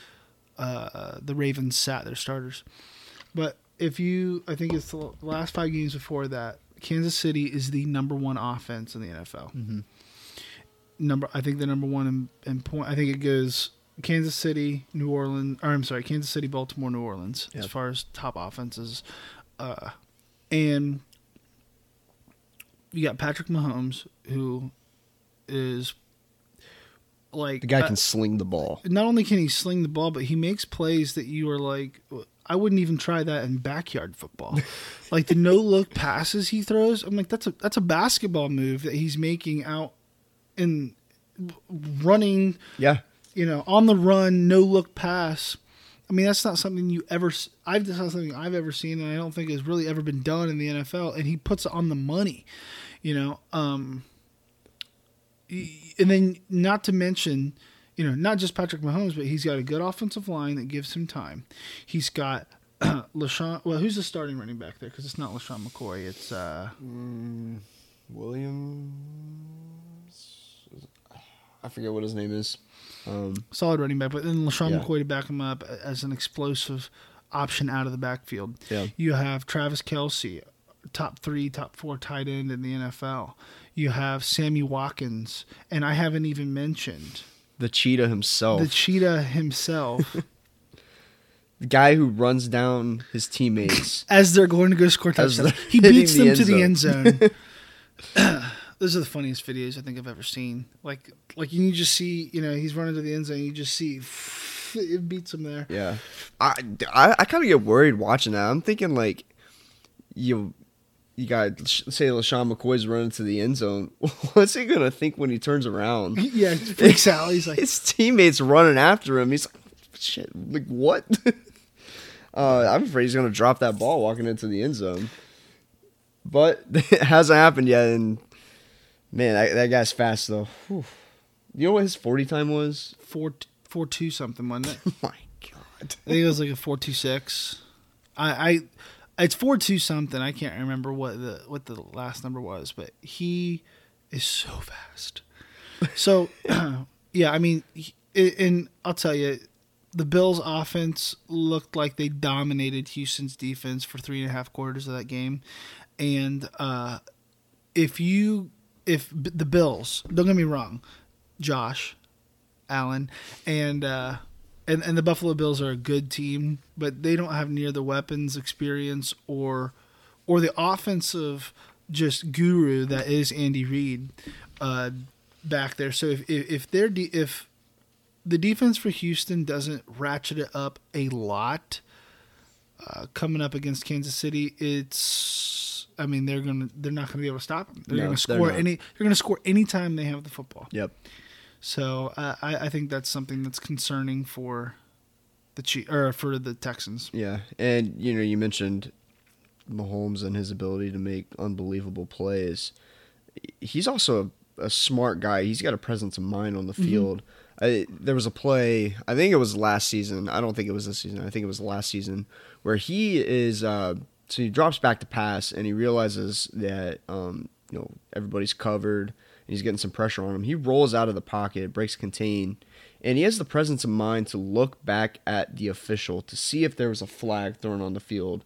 uh, the Ravens sat their starters. But if you, I think it's the last five games before that, Kansas City is the number one offense in the NFL Mm-hmm. number I think the number one in, in point I think it goes Kansas City, New Orleans or I'm sorry, Kansas City, Baltimore, New Orleans as far as top offenses. Uh and you got Patrick Mahomes who is like The guy uh, can sling the ball. not only can he sling the ball, but he makes plays that you are like, I wouldn't even try that in backyard football. like the no look passes he throws, I'm like, that's a that's a basketball move that he's making out in running, Yeah, you know, on the run, no look pass. I mean, that's not something you ever. I've that's not something I've ever seen, and I don't think has really ever been done in the NFL. And he puts on the money, you know. Um, and then not to mention, you know, not just Patrick Mahomes, but he's got a good offensive line that gives him time. He's got LeSean. Well, who's the starting running back there? Because it's not LeSean McCoy. It's uh, Mm, Williams. I forget what his name is. Um, solid running back, but then LeSean Yeah. McCoy to back him up as an explosive option out of the backfield. Yeah. You have Travis Kelce, top three, top four tight end in the NFL. You have Sammy Watkins, and I haven't even mentioned the cheetah himself, the cheetah himself the guy who runs down his teammates. as they're going to go score touchdowns. He beats the them end to the end zone. Those are the funniest videos I think I've ever seen. Like, like you just see, you know, he's running to the end zone. You just see it beats him there. yeah, I I, I kind of get worried watching that. I'm thinking like, you you got say LeSean McCoy's running to the end zone. What's he gonna think when he turns around? Yeah, he freaks out. He's like, his teammates running after him. He's like, shit, like what? uh, I'm afraid he's gonna drop that ball walking into the end zone. But it hasn't happened yet, and man, that, that guy's fast though. Whew. You know what his forty time was? four four two something, wasn't it? Oh my god! I think it was like a four two six. I, I it's four two something. I can't remember what the what the last number was, but he is so fast. So yeah, I mean, and I'll tell you, the Bills' offense looked like they dominated Houston's defense for three and a half quarters of that game, and uh, if you if the Bills, don't get me wrong, Josh, Allen, and uh, and and the Buffalo Bills are a good team, but they don't have near the weapons experience or or the offensive just guru that is Andy Reid uh, back there. So if if, if they're de- if the defense for Houston doesn't ratchet it up a lot uh, coming up against Kansas City, it's I mean they're gonna they're not gonna be able to stop them. They're No, gonna they're score any they're gonna score anytime they have the football. Yep. So uh, I, I think that's something that's concerning for the Chief or for the Texans. Yeah, and you know you mentioned Mahomes and his ability to make unbelievable plays. He's also a, a smart guy. He's got a presence of mind on the field. I, there was a play. I think it was last season. I don't think it was this season. I think it was last season where he is. Uh, so he drops back to pass and he realizes that um, you know everybody's covered and he's getting some pressure on him. He rolls out of the pocket, breaks contain, and he has the presence of mind to look back at the official to see if there was a flag thrown on the field,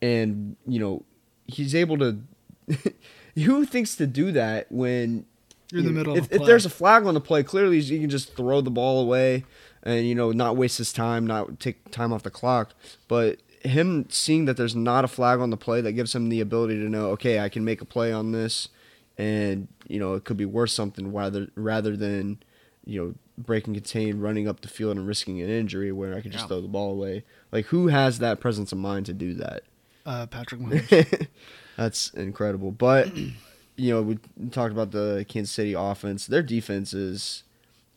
and you know he's able to. who thinks to do that when You're in the middle if, of a if there's a flag on the play, clearly you can just throw the ball away and you know not waste his time, not take time off the clock. But him seeing that there's not a flag on the play that gives him the ability to know, okay, I can make a play on this, and you know it could be worth something rather rather than you know breaking contain, running up the field and risking an injury where I could just Yeah. throw the ball away. Like who has that presence of mind to do that? Uh, Patrick Mahomes. That's incredible. But you know, we talked about the Kansas City offense. Their defense is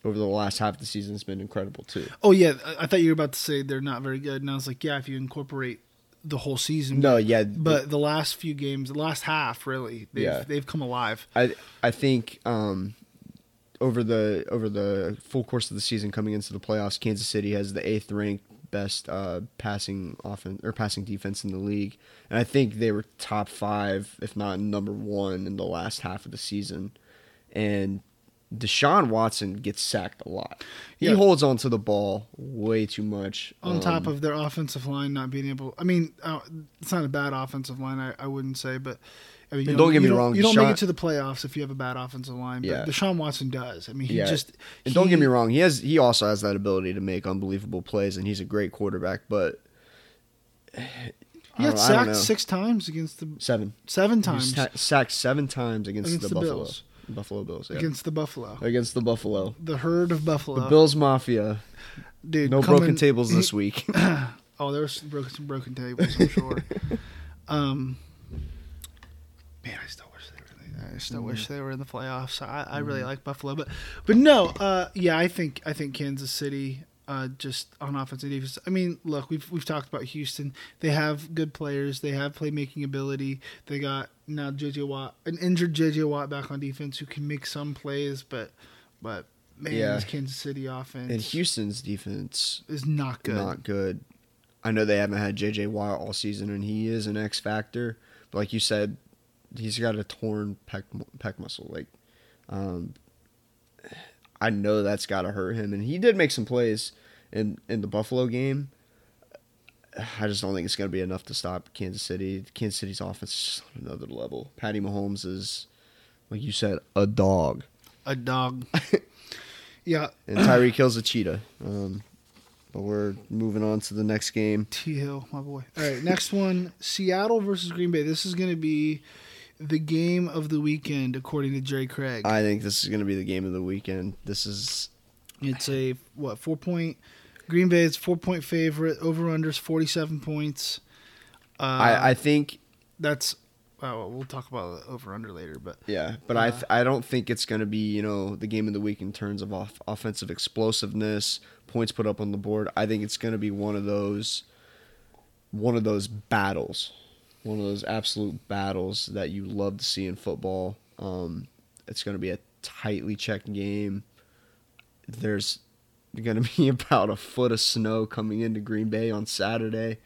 over the last half of the season has been incredible too. oh yeah, I- thought you were about to say they're not very good, and I was like, yeah, if you incorporate the whole season. No, yeah, But the last few games, the last half, really, they've Yeah. they've come alive. I I think um, over the over the full course of the season coming into the playoffs, Kansas City has the eighth ranked best uh, passing offense or passing defense in the league, and I think they were top five, if not number one, in the last half of the season. And Deshaun Watson gets sacked a lot. He Yeah. holds on to the ball way too much. On top Um, of their offensive line not being able, I mean, uh, it's not a bad offensive line, I, I wouldn't say, but I mean, you don't get you me wrong, you don't make it to the playoffs if you have a bad offensive line. But Yeah. Deshaun Watson does. I mean, he Yeah. just And don't get me wrong, he has he also has that ability to make unbelievable plays, and he's a great quarterback. But He got don't- I don't know. sacked six times against the seven seven He times sacked seven times against, Against the, the Buffalo Bills. Buffalo Bills. Yeah. against the Buffalo, against the Buffalo. the herd of Buffalo. The Bills Mafia. dude. No broken tables this week. Oh, there was some broken, some broken tables, I'm sure. um, man, I still wish they were. in the- I still Mm. wish they were in the playoffs. I, I really like Buffalo, but but no, uh, yeah, I think I think Kansas City. Uh, just on offense and defense. I mean, look, we've we've talked about Houston. They have good players. They have playmaking ability. They got now JJ Watt, an injured JJ Watt back on defense who can make some plays, but but man, Yeah. this Kansas City offense And Houston's defense is not good. not good. I know they haven't had J.J. Watt all season, and he is an X factor. But like you said, he's got a torn pec pec muscle. Like, um, I know that's got to hurt him, and he did make some plays in in the Buffalo game. I just don't think it's going to be enough to stop Kansas City. Kansas City's offense is on another level. Patty Mahomes is, like you said, a dog, a dog. yeah, and Tyreek Hill's a cheetah. Um, but we're moving on to the next game. T Hill, my boy. All right, next one: Seattle versus Green Bay. This is going to be the game of the weekend, according to Jerry Craig. I think this is going to be the game of the weekend. This is It's a what four point. Green Bay is four point favorite. Over unders forty seven points. Uh, I, I think that's. Well, we'll talk about the over under later, but yeah, but I Uh, th- I don't think it's going to be you know the game of the week in terms of off- offensive explosiveness, points put up on the board. I think it's going to be one of those one of those battles, one of those absolute battles that you love to see in football. Um, it's going to be a tightly checked game. There's going to be about a foot of snow coming into Green Bay on Saturday.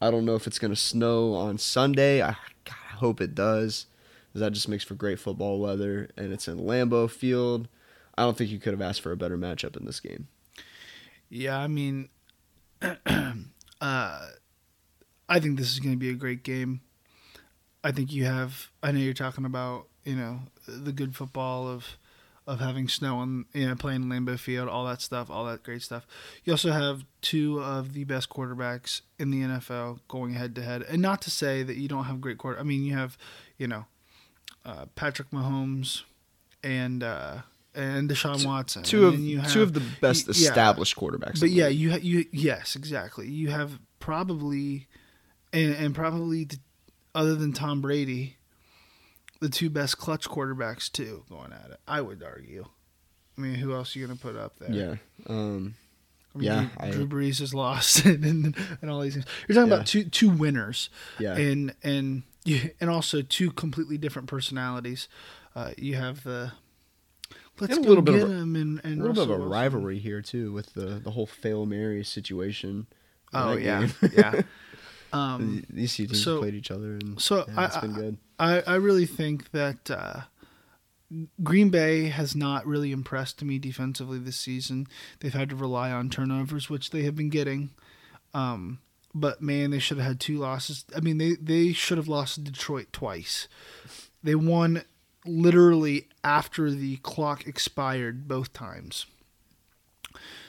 I don't know if it's going to snow on Sunday. I, God, I hope it does, that just makes for great football weather, and it's in Lambeau Field. I don't think you could have asked for a better matchup in this game. yeah, I mean, uh, I think this is going to be a great game. I think you have. I know you're talking about you know the good football of of having snow and you know playing in Lambeau Field, all that stuff, all that great stuff. You also have two of the best quarterbacks in the NFL going head to head, and not to say that you don't have great quarter. I mean, you have you know uh, Patrick Mahomes and uh, and Deshaun Watson. Two of you two of the best y- yeah. established quarterbacks. But yeah, you ha- you yes, exactly. You have probably and and probably the, other than Tom Brady, the two best clutch quarterbacks too going at it. I would argue. I mean, who else are you going to put up there? yeah. Um, I mean, yeah, Drew, I- Drew Brees is lost and, and and all these things. You're talking Yeah. about two two winners yeah. and and you, and also two completely different personalities. Uh, you have the let's And a go little bit get of him and, and a little bit of a rivalry here too with the the whole fail Mary situation. Oh yeah, yeah. Um, These two teams so- played each other, and so yeah, it's I- been good. I, I really think that uh, Green Bay has not really impressed me defensively this season. They've had to rely on turnovers, which they have been getting. Um, but man, they should have had two losses. I mean, they, they should have lost Detroit twice. They won literally after the clock expired both times.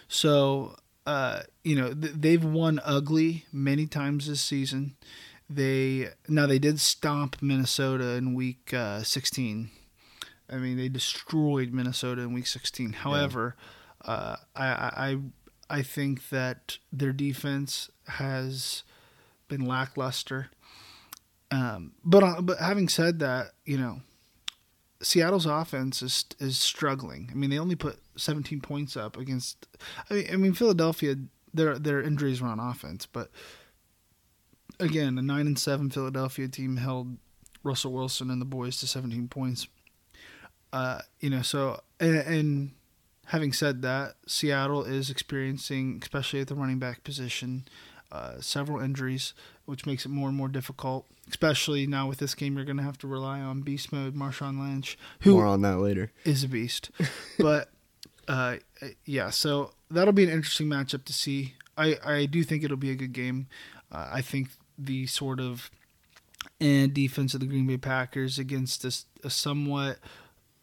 So, uh, you know, th- they've won ugly many times this season. They now they did stomp Minnesota in week uh, 16. I mean, they destroyed Minnesota in week 16. However, uh, I, I I think that their defense has been lackluster. Um, but uh, but having said that, you know, Seattle's offense is is struggling. I mean, they only put 17 points up against. I mean, I mean Philadelphia. Their their injuries were on offense, but again, a nine and seven Philadelphia team held Russell Wilson and the boys to 17 points. Uh, you know, so and, and having said that, Seattle is experiencing, especially at the running back position, uh, several injuries, which makes it more and more difficult. Especially now with this game, you're going to have to rely on beast mode Marshawn Lynch, who More on that later. is a beast. but uh, yeah, so that'll be an interesting matchup to see. I, I do think it'll be a good game. Uh, I think the sort of and defense of the Green Bay Packers against a, a somewhat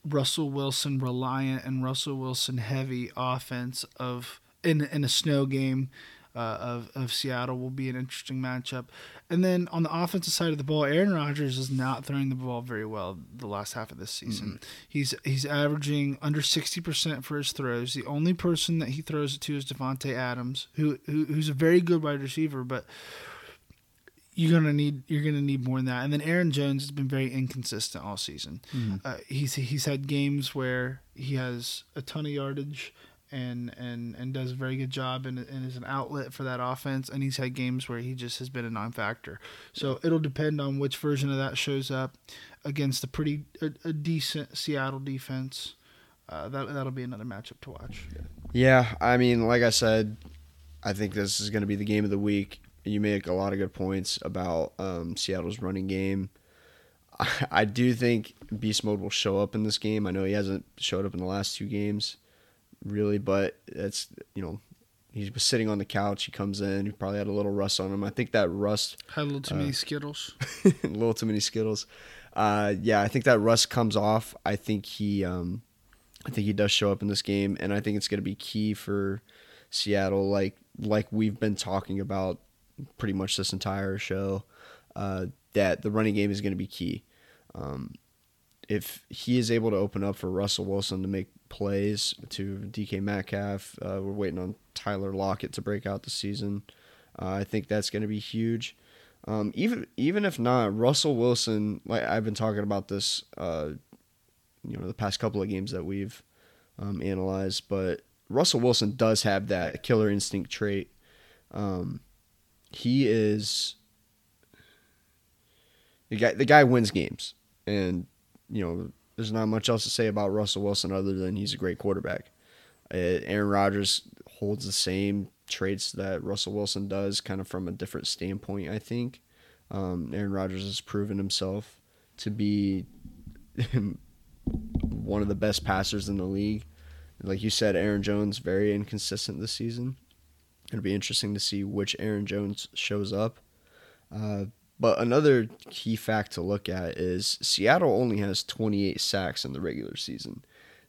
Russell Wilson reliant and Russell Wilson heavy offense of in in a snow game uh, of of Seattle will be an interesting matchup. And then on the offensive side of the ball, Aaron Rodgers is not throwing the ball very well the last half of this season. He's he's averaging under sixty percent for his throws. The only person that he throws it to is Davante Adams, who, who who's a very good wide receiver, but you're gonna need you're gonna need more than that. And then Aaron Jones has been very inconsistent all season. Uh, he's he's had games where he has a ton of yardage and and and does a very good job and, and is an outlet for that offense. And he's had games where he just has been a non-factor. So it'll depend on which version of that shows up against a pretty a, a decent Seattle defense. uh, that that'll be another matchup to watch. Yeah, I mean, like I said, I think this is going to be the game of the week. You make a lot of good points about um, Seattle's running game. I, I do think Beast Mode will show up in this game. I know he hasn't showed up in the last two games, really, but it's you know he was sitting on the couch. He comes in. He probably had a little rust on him. I think that rust, Had a little too many Skittles. a little too many Skittles. Uh, yeah, I think that rust comes off. I think he, um, I think he does show up in this game, and I think it's going to be key for Seattle. Like like we've been talking about pretty much this entire show, uh, that the running game is going to be key. Um, if he is able to open up for Russell Wilson to make plays to DK Metcalf, uh, we're waiting on Tyler Lockett to break out the season. Uh, I think that's going to be huge. Um, even even if not, Russell Wilson, like I've been talking about this, uh, you know, the past couple of games that we've um, analyzed, but Russell Wilson does have that killer instinct trait. Um, he is the guy. The guy wins games, and you know, there's not much else to say about Russell Wilson other than he's a great quarterback. Uh, Aaron Rodgers holds the same traits that Russell Wilson does, kind of from a different standpoint. I think um, Aaron Rodgers has proven himself to be one of the best passers in the league. Like you said, Aaron Jones very inconsistent this season. It'll be interesting to see which Aaron Jones shows up. Uh, but another key fact to look at is Seattle only has 28 sacks in the regular season.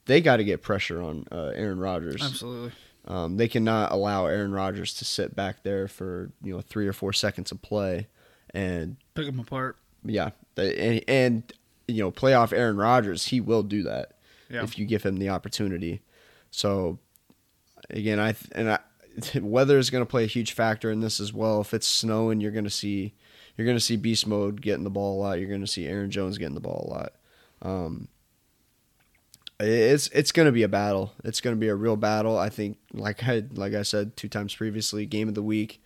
They got to get pressure on uh, Aaron Rodgers. Absolutely. Um, they cannot allow Aaron Rodgers to sit back there for you know three or four seconds of play, and Pick them apart. yeah, the- and, and you know playoff Aaron Rodgers, he will do that Yeah. if you give him the opportunity. So again, I and I, weather is going to play a huge factor in this as well. If it's snowing, you're going to see you're going to see beast mode getting the ball a lot. You're going to see Aaron Jones getting the ball a lot. Um, it's it's going to be a battle. It's going to be a real battle. I think, like I like I said two times previously, game of the week.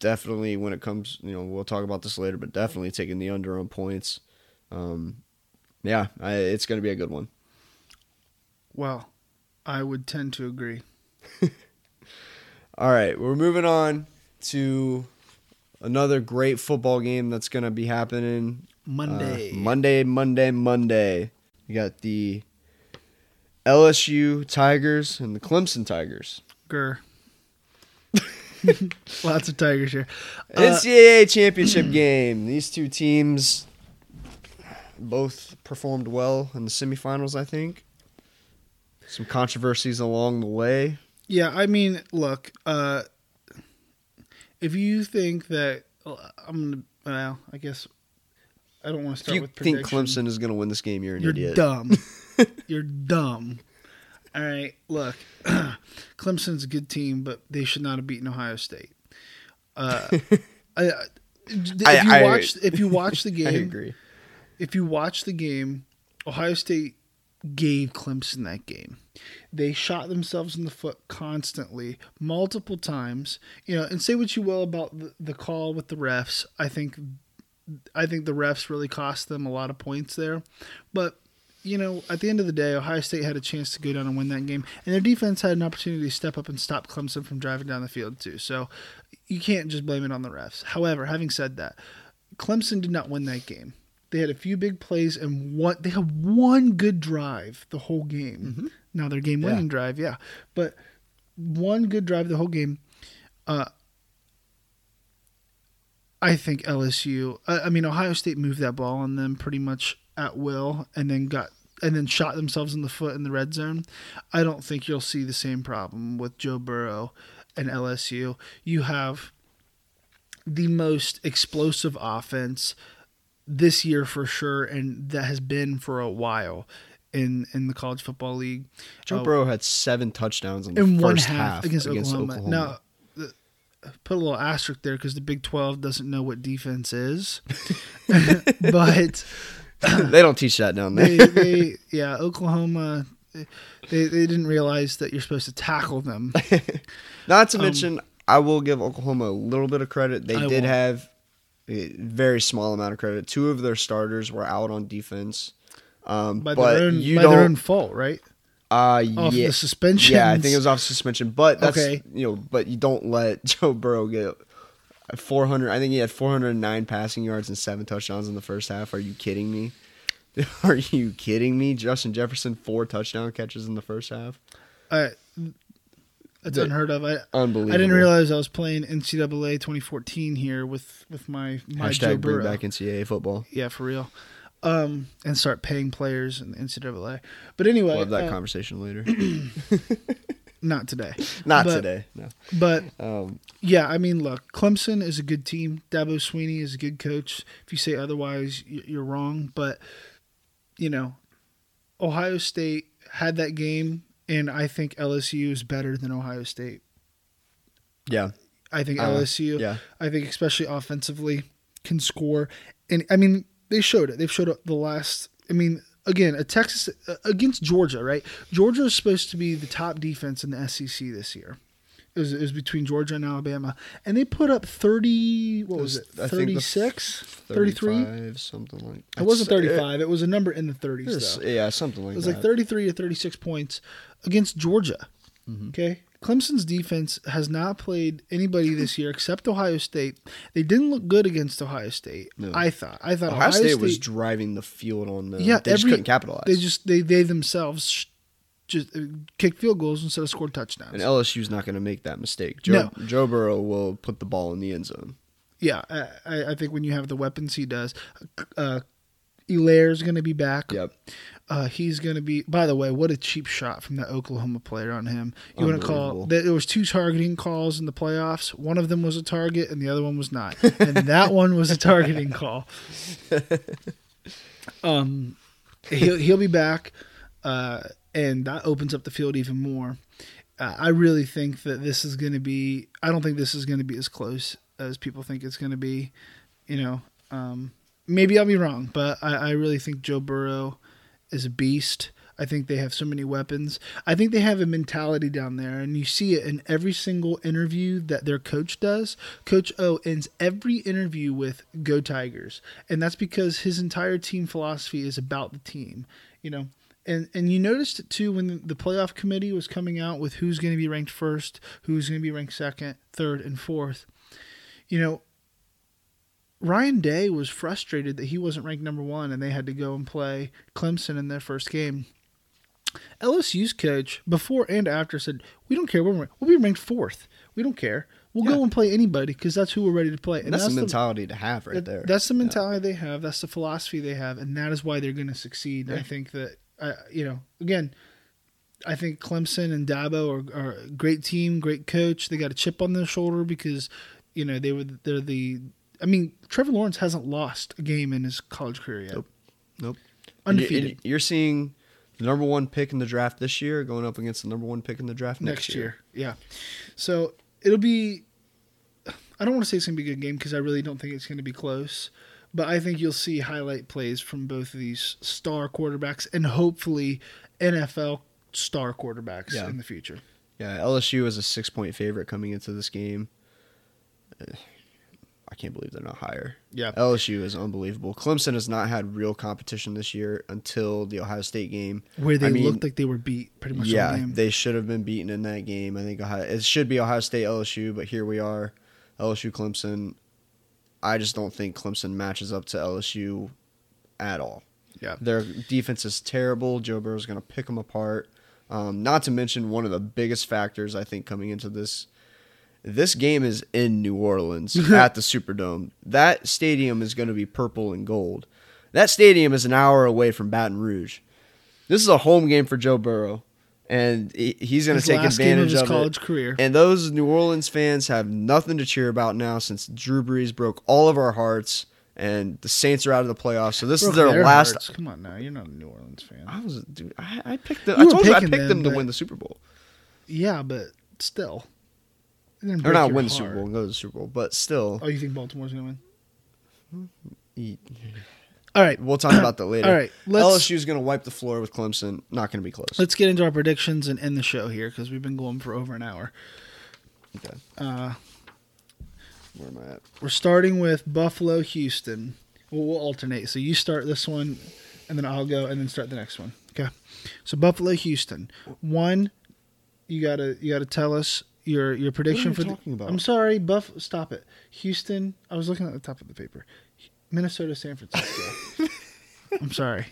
Definitely, when it comes, you know, we'll talk about this later, but definitely taking the under on points. Um, yeah, I, it's going to be a good one. Well, I would tend to agree. All right, we're moving on to another great football game that's going to be happening uh, Monday. Monday, Monday, Monday. You got the LSU Tigers and the Clemson Tigers. Grr. Lots of Tigers here. Uh, NCAA championship game. These two teams both performed well in the semifinals, I think. Some controversies along the way. Yeah, I mean, look, uh, if you think that I'm gonna, well, I guess I don't want to start. If you with think. Clemson is going to win this game, you're an You're idiot. dumb. You're dumb. All right, look, Clemson's a good team, but they should not have beaten Ohio State. Uh, I, I- if you I- watch, if you watch the I game, agree. if you watch the game, Ohio State gave Clemson that game. They shot themselves in the foot constantly, multiple times. You know, and say what you will about the, the call with the refs. I think, I think the refs really cost them a lot of points there. But you know, at the end of the day, Ohio State had a chance to go down and win that game, and their defense had an opportunity to step up and stop Clemson from driving down the field too. So you can't just blame it on the refs. However, having said that, Clemson did not win that game. They had a few big plays and one. They had one good drive the whole game. Now their game winning Yeah. drive, yeah, but one good drive the whole game. Uh, I think LSU. I, I mean, Ohio State moved that ball on them pretty much at will, and then got and then shot themselves in the foot in the red zone. I don't think you'll see the same problem with Joe Burrow and LSU. You have the most explosive offense this year for sure, and that has been for a while in in the college football league. Joe Uh, Burrow had seven touchdowns in in first one half, half, against, Oklahoma. Now, put a little asterisk there because the Big Twelve doesn't know what defense is, but they don't teach that down there. they, they yeah Oklahoma. They, they didn't realize that you're supposed to tackle them. Not to mention, I will give Oklahoma a little bit of credit. They Um, I did won't. have very small amount of credit. Two of their starters were out on defense. Um, by but their own you by don't. their own fault, right? uh, Off yeah, the suspension. yeah, I think it was off suspension. But that's Okay. you know, but you don't let Joe Burrow get 400. I think he had 409 passing yards and seven touchdowns in the first half. Are you kidding me? Are you kidding me? Justin Jefferson four touchdown catches in the first half. Uh, that's unheard of. I Unbelievable. I didn't realize I was playing NCAA 2014 here with with my my Joe Hashtag bring Burrow. back NCAA football. Yeah, for real. Um, and start paying players in the NCAA. But anyway, We'll have that uh, conversation later. not today. Not but- today. No. But Um, yeah, I mean, look, Clemson is a good team. Dabo Swinney is a good coach. If you say otherwise, you're wrong. But you know, Ohio State had that game, and I think LSU is better than Ohio State. yeah. I think Uh, LSU. Yeah. I think especially offensively can score, and I mean they showed it. They've showed up the last. I mean, again, a Texas uh, against Georgia, right? Georgia is supposed to be the top defense in the SEC this year. It was, it was between Georgia and Alabama, and they put up thirty. What was it? I think the 36? 33? 35, something like. It wasn't thirty-five. It was a number in the thirties, though. yeah, something like that. It was that. like 33 to 36 points against Georgia. Mm-hmm. Okay. Clemson's defense has not played anybody this year except Ohio State. They didn't look good against Ohio State. No. I thought. I thought Ohio, State, was driving the field on them. Yeah, they just couldn't capitalize. they just they they themselves just uh, kicked field goals instead of score touchdowns. and LSU's not going to make that mistake. Joe, Joe Burrow will put the ball in the end zone. yeah, I, I think when you have the weapons he does, uh, Helaire's going to be back. Yep. Uh, he's going to be. By the way, what a cheap shot from that Oklahoma player on him. You want to call? There was two targeting calls in the playoffs. One of them was a target, and the other one was not. And that one was a targeting call. Um, he'll he'll be back, uh, and that opens up the field even more. Uh, I really think that this is going to be. I don't think this is going to be as close as people think it's going to be. You know, um, maybe I'll be wrong, but I, I really think Joe Burrow is a beast. I think they have so many weapons. I think they have a mentality down there, and you see it in every single interview that their coach does. Coach O ends every interview with "Go Tigers," and that's because his entire team philosophy is about the team. You know, and and you noticed it too when the playoff committee was coming out with who's going to be ranked first, who's going to be ranked second, third, and fourth. You know, Ryan Day was frustrated that he wasn't ranked number one and they had to go and play Clemson in their first game. LSU's coach, before and after, said, We don't care. We'll we'll be ranked fourth. We don't care. We'll Yeah. go and play anybody because that's who we're ready to play. And that's, the mentality to have right that- there. That's the Yeah. mentality they have. That's the philosophy they have, and that is why they're going to succeed. And I think that, uh, you know, again, I think Clemson and Dabo are, are a great team, great coach. They got a chip on their shoulder because, you know, they were they're the. I mean, Trevor Lawrence hasn't lost a game in his college career yet. Nope. Nope. You- and Undefeated You're seeing the number one pick in the draft this year going up against the number one pick in the draft next, next year. Yeah. So it'll be. I don't want to say it's going to be a good game because I really don't think it's going to be close. But I think you'll see highlight plays from both of these star quarterbacks and hopefully NFL star quarterbacks Yeah. in the future. Yeah, LSU is a six point favorite coming into this game. I can't believe they're not higher. Yeah. LSU is unbelievable. Clemson has not had real competition this year until the Ohio State game. Where they I mean, looked like they were beat pretty much all yeah, game. they should have been beaten in that game. I think Ohio, it should be Ohio State LSU, but here we are, LSU Clemson. I just don't think Clemson matches up to LSU at all. yeah. Their defense is terrible. Joe Burrow's going to pick them apart. Um, not to mention one of the biggest factors I think coming into this. This game is in New Orleans at the Superdome. That stadium is going to be purple and gold. That stadium is an hour away from Baton Rouge. This is a home game for Joe Burrow, and he's going to take last game of advantage his of, college it. career. And those New Orleans fans have nothing to cheer about now since Drew Brees broke all of our hearts, and the Saints are out of the playoffs. So this Broke is their, their last hearts. Come on now, you're not a New Orleans fan. I was, dude. I, I picked them. You I told you I picked them, them, to but- win the Super Bowl. Yeah, but still. They're gonna Or break not win the. Super Bowl, go to the Super Bowl, but still. Oh, you think Baltimore's gonna win? Hmm. All right. We'll talk about that later. All right, let's- LSU's going to wipe the floor with Clemson. Not going to be close. Let's get into our predictions and end the show here because we've been going for over an hour. Okay. Uh, Where am I at? we're starting with Buffalo, Houston. We'll, we'll alternate. So you start this one, and then I'll go and then start the next one. Okay. So Buffalo, Houston. One, you gotta you gotta tell us your your prediction you for talking the. about? I'm sorry, Buff. Stop it. Houston. I was looking at the top of the paper. Minnesota, San Francisco. I'm sorry.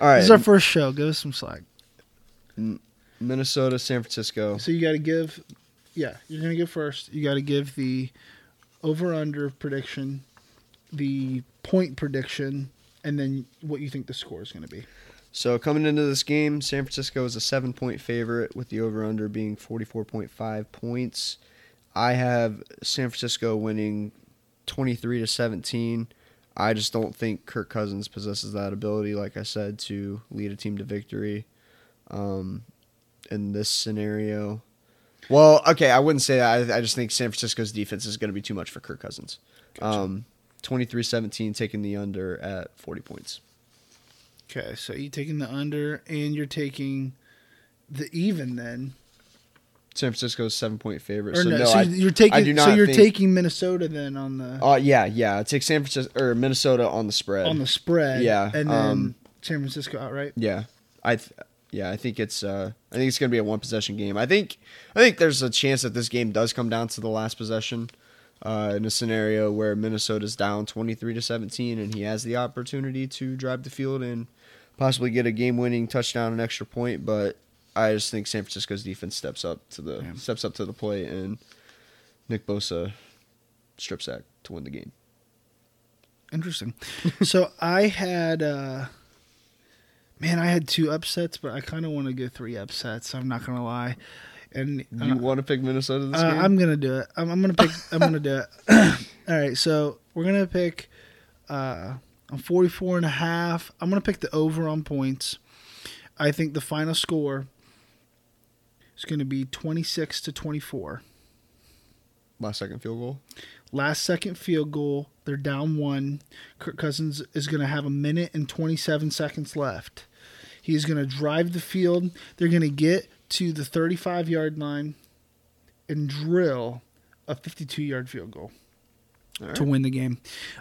All right. This is our first show. Give us some slack. Minnesota, San Francisco. So you got to give, yeah, you're gonna give first. You got to give the over under prediction, the point prediction, and then what you think the score is gonna be. So coming into this game, San Francisco is a seven point favorite with the over under being forty four point five points. I have San Francisco winning twenty three to seventeen. I just don't think Kirk Cousins possesses that ability, like I said, to lead a team to victory. Um, in this scenario, well, okay, I wouldn't say that. I, I just think San Francisco's defense is going to be too much for Kirk Cousins. Um, 23-17, taking the under at forty points. Okay, so you're taking the under and you're taking the even then. San Francisco's seven point favorite. Or so no, no, so I, you're taking I do so you're think- taking Minnesota then on the Uh, yeah, yeah. Take San Francisco or Minnesota on the spread. on the spread. Yeah, And then um, San Francisco outright. yeah, I, th- yeah, I think it's, uh, I think it's gonna be a one possession game. I think, I think there's a chance that this game does come down to the last possession, uh, in a scenario where Minnesota's down twenty three to seventeen, and he has the opportunity to drive the field and possibly get a game winning touchdown, an extra point. But I just think San Francisco's defense steps up to the Yeah. steps up to the plate, and Nick Bosa strip sack to win the game. Interesting. so I had uh man, I had two upsets, but I kind of want to go three upsets. I'm not gonna lie. And You uh, want to pick Minnesota this uh, game? I'm gonna do it. I'm, I'm gonna pick. I'm gonna do it. All right, so we're gonna pick. Uh, I'm 44 and a half. I'm gonna pick the over on points. I think the final score is gonna be 26 to 24. Last second field goal. Last second field goal. They're down one. Kirk Cousins is going to have a minute and 27 seconds left. He's going to drive the field. They're going to get to the 35 yard line and drill a 52 yard field goal right. to win the game.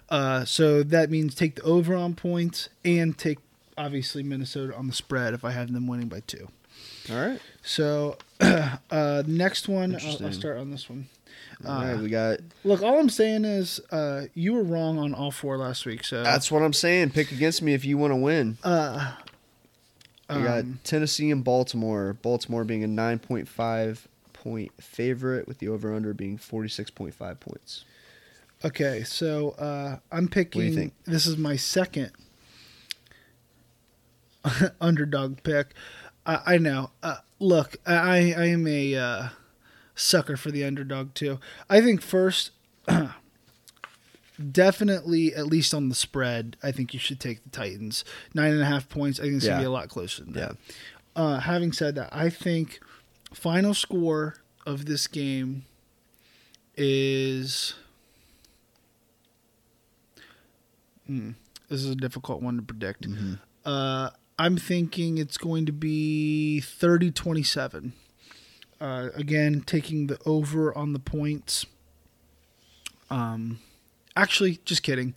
Uh, so that means take the over on points and take obviously Minnesota on the spread if I have them winning by two. All right. So uh, next one, I'll, I'll start on this one. All right. Uh, We got. Look, all I'm saying is uh, you were wrong on all four last week. So That's what I'm saying. Pick against me if you want to win. uh, We got um, Tennessee and Baltimore. Baltimore being a 9.5 point favorite with the over under being 46.5 points. okay. So uh, I'm picking. What do you think? This is my second underdog pick. I, I know. Uh, look, I I am a uh, sucker for the underdog too. I think first. Definitely, at least on the spread, I think you should take the Titans. Nine and a half points. I think it's gonna be a lot closer than that. Yeah. Uh, having said that, I think final score of this game is. Hmm, this is a difficult one to predict. Mm-hmm. Uh, I'm thinking it's going to be 30 27. Uh, again, taking the over on the points. Um, actually, just kidding.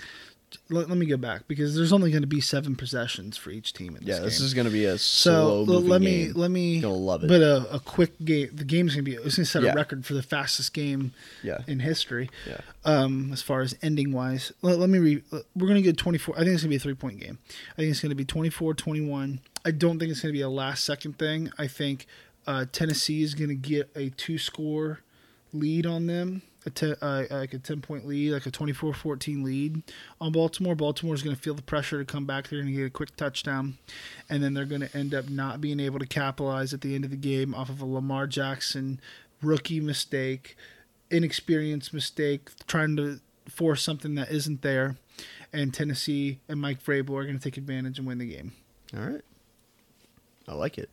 Let, let me go back because there's only going to be seven possessions for each team in this Yeah, game. this is going to be a So slow moving let me game. let me You'll love it. But a, a quick game. The game's gonna be. It's gonna set Yeah. a record for the fastest game yeah. in history. Yeah. Um, as far as ending wise, let, let me re. We're gonna get 24. I think it's gonna be a three point game. I think it's gonna be 24-21. I don't think it's gonna be a last second thing. I think uh, Tennessee is gonna get a two score lead on them. A te- uh, like a 10 point lead, like a 24 14 lead on Baltimore. Baltimore's going to feel the pressure to come back. They're going to get a quick touchdown, and then they're going to end up not being able to capitalize at the end of the game off of a Lamar Jackson rookie mistake, inexperienced mistake, trying to force something that isn't there. And Tennessee and Mike Vrabel are going to take advantage and win the game. All right. I like it.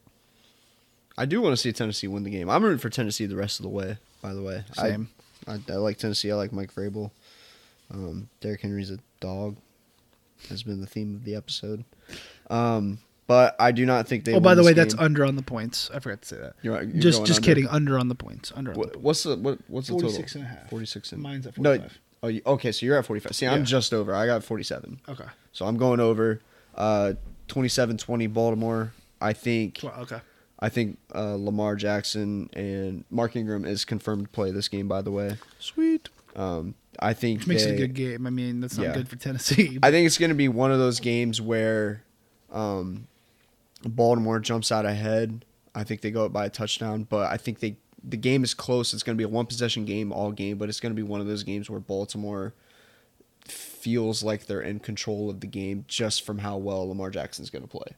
I do want to see Tennessee win the game. I'm rooting for Tennessee the rest of the way, by the way. I- Same. I, I like Tennessee. I like Mike Vrabel. Um, Derrick Henry's a dog. Has been the theme of the episode. Um, but I do not think they. oh, by the way, that's under on the points. I forgot to say that. You're, you're just just under? kidding. Under on the points. Under on the points. what's the what, what's the 46 total? and a half. 46 and Mine's at No, 45. oh, you, okay. So you're at 45. See, Yeah. I'm just over. I got 47. Okay. So I'm going over. Uh, 27-20 Baltimore. I think Well, okay. I think uh, Lamar Jackson and Mark Ingram is confirmed to play this game. By the way, Sweet. um, I think Which makes it a good game. I mean, that's not Yeah. good for Tennessee. I think it's going to be one of those games where um, Baltimore jumps out ahead. I think they go up by a touchdown, but I think they the game is close. It's going to be a one possession game all game, but it's going to be one of those games where Baltimore feels like they're in control of the game just from how well Lamar Jackson's going to play.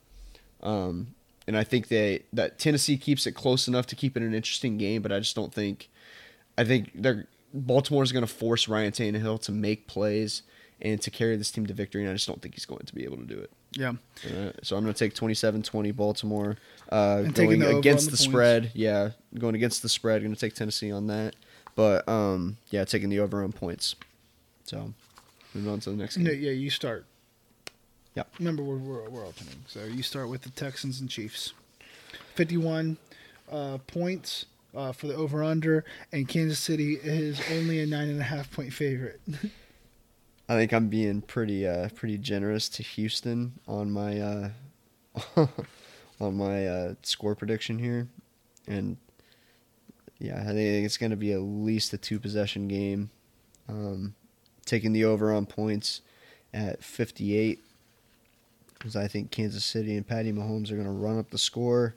Um, and I think they that Tennessee keeps it close enough to keep it an interesting game, but I just don't think I think they're Baltimore's going to force Ryan Tannehill to make plays and to carry this team to victory, and I just don't think he's going to be able to do it. yeah. Uh, so I'm going to take 27-20 Baltimore. Uh, going the against the, the spread, yeah, going against the spread. Going to take Tennessee on that, but um, yeah, taking the over on points. So moving on to the next game. Yeah, you start. Yep. Remember, we're, we're, we're opening. So you start with the Texans and Chiefs. 51 uh, points uh, for the over under, and Kansas City is only a 9.5 point favorite. I think I'm being pretty uh, pretty generous to Houston on my uh, on my uh, score prediction here, and yeah, I think it's going to be at least a two possession game. Um, taking the over on points at 58, because I think Kansas City and Patty Mahomes are going to run up the score.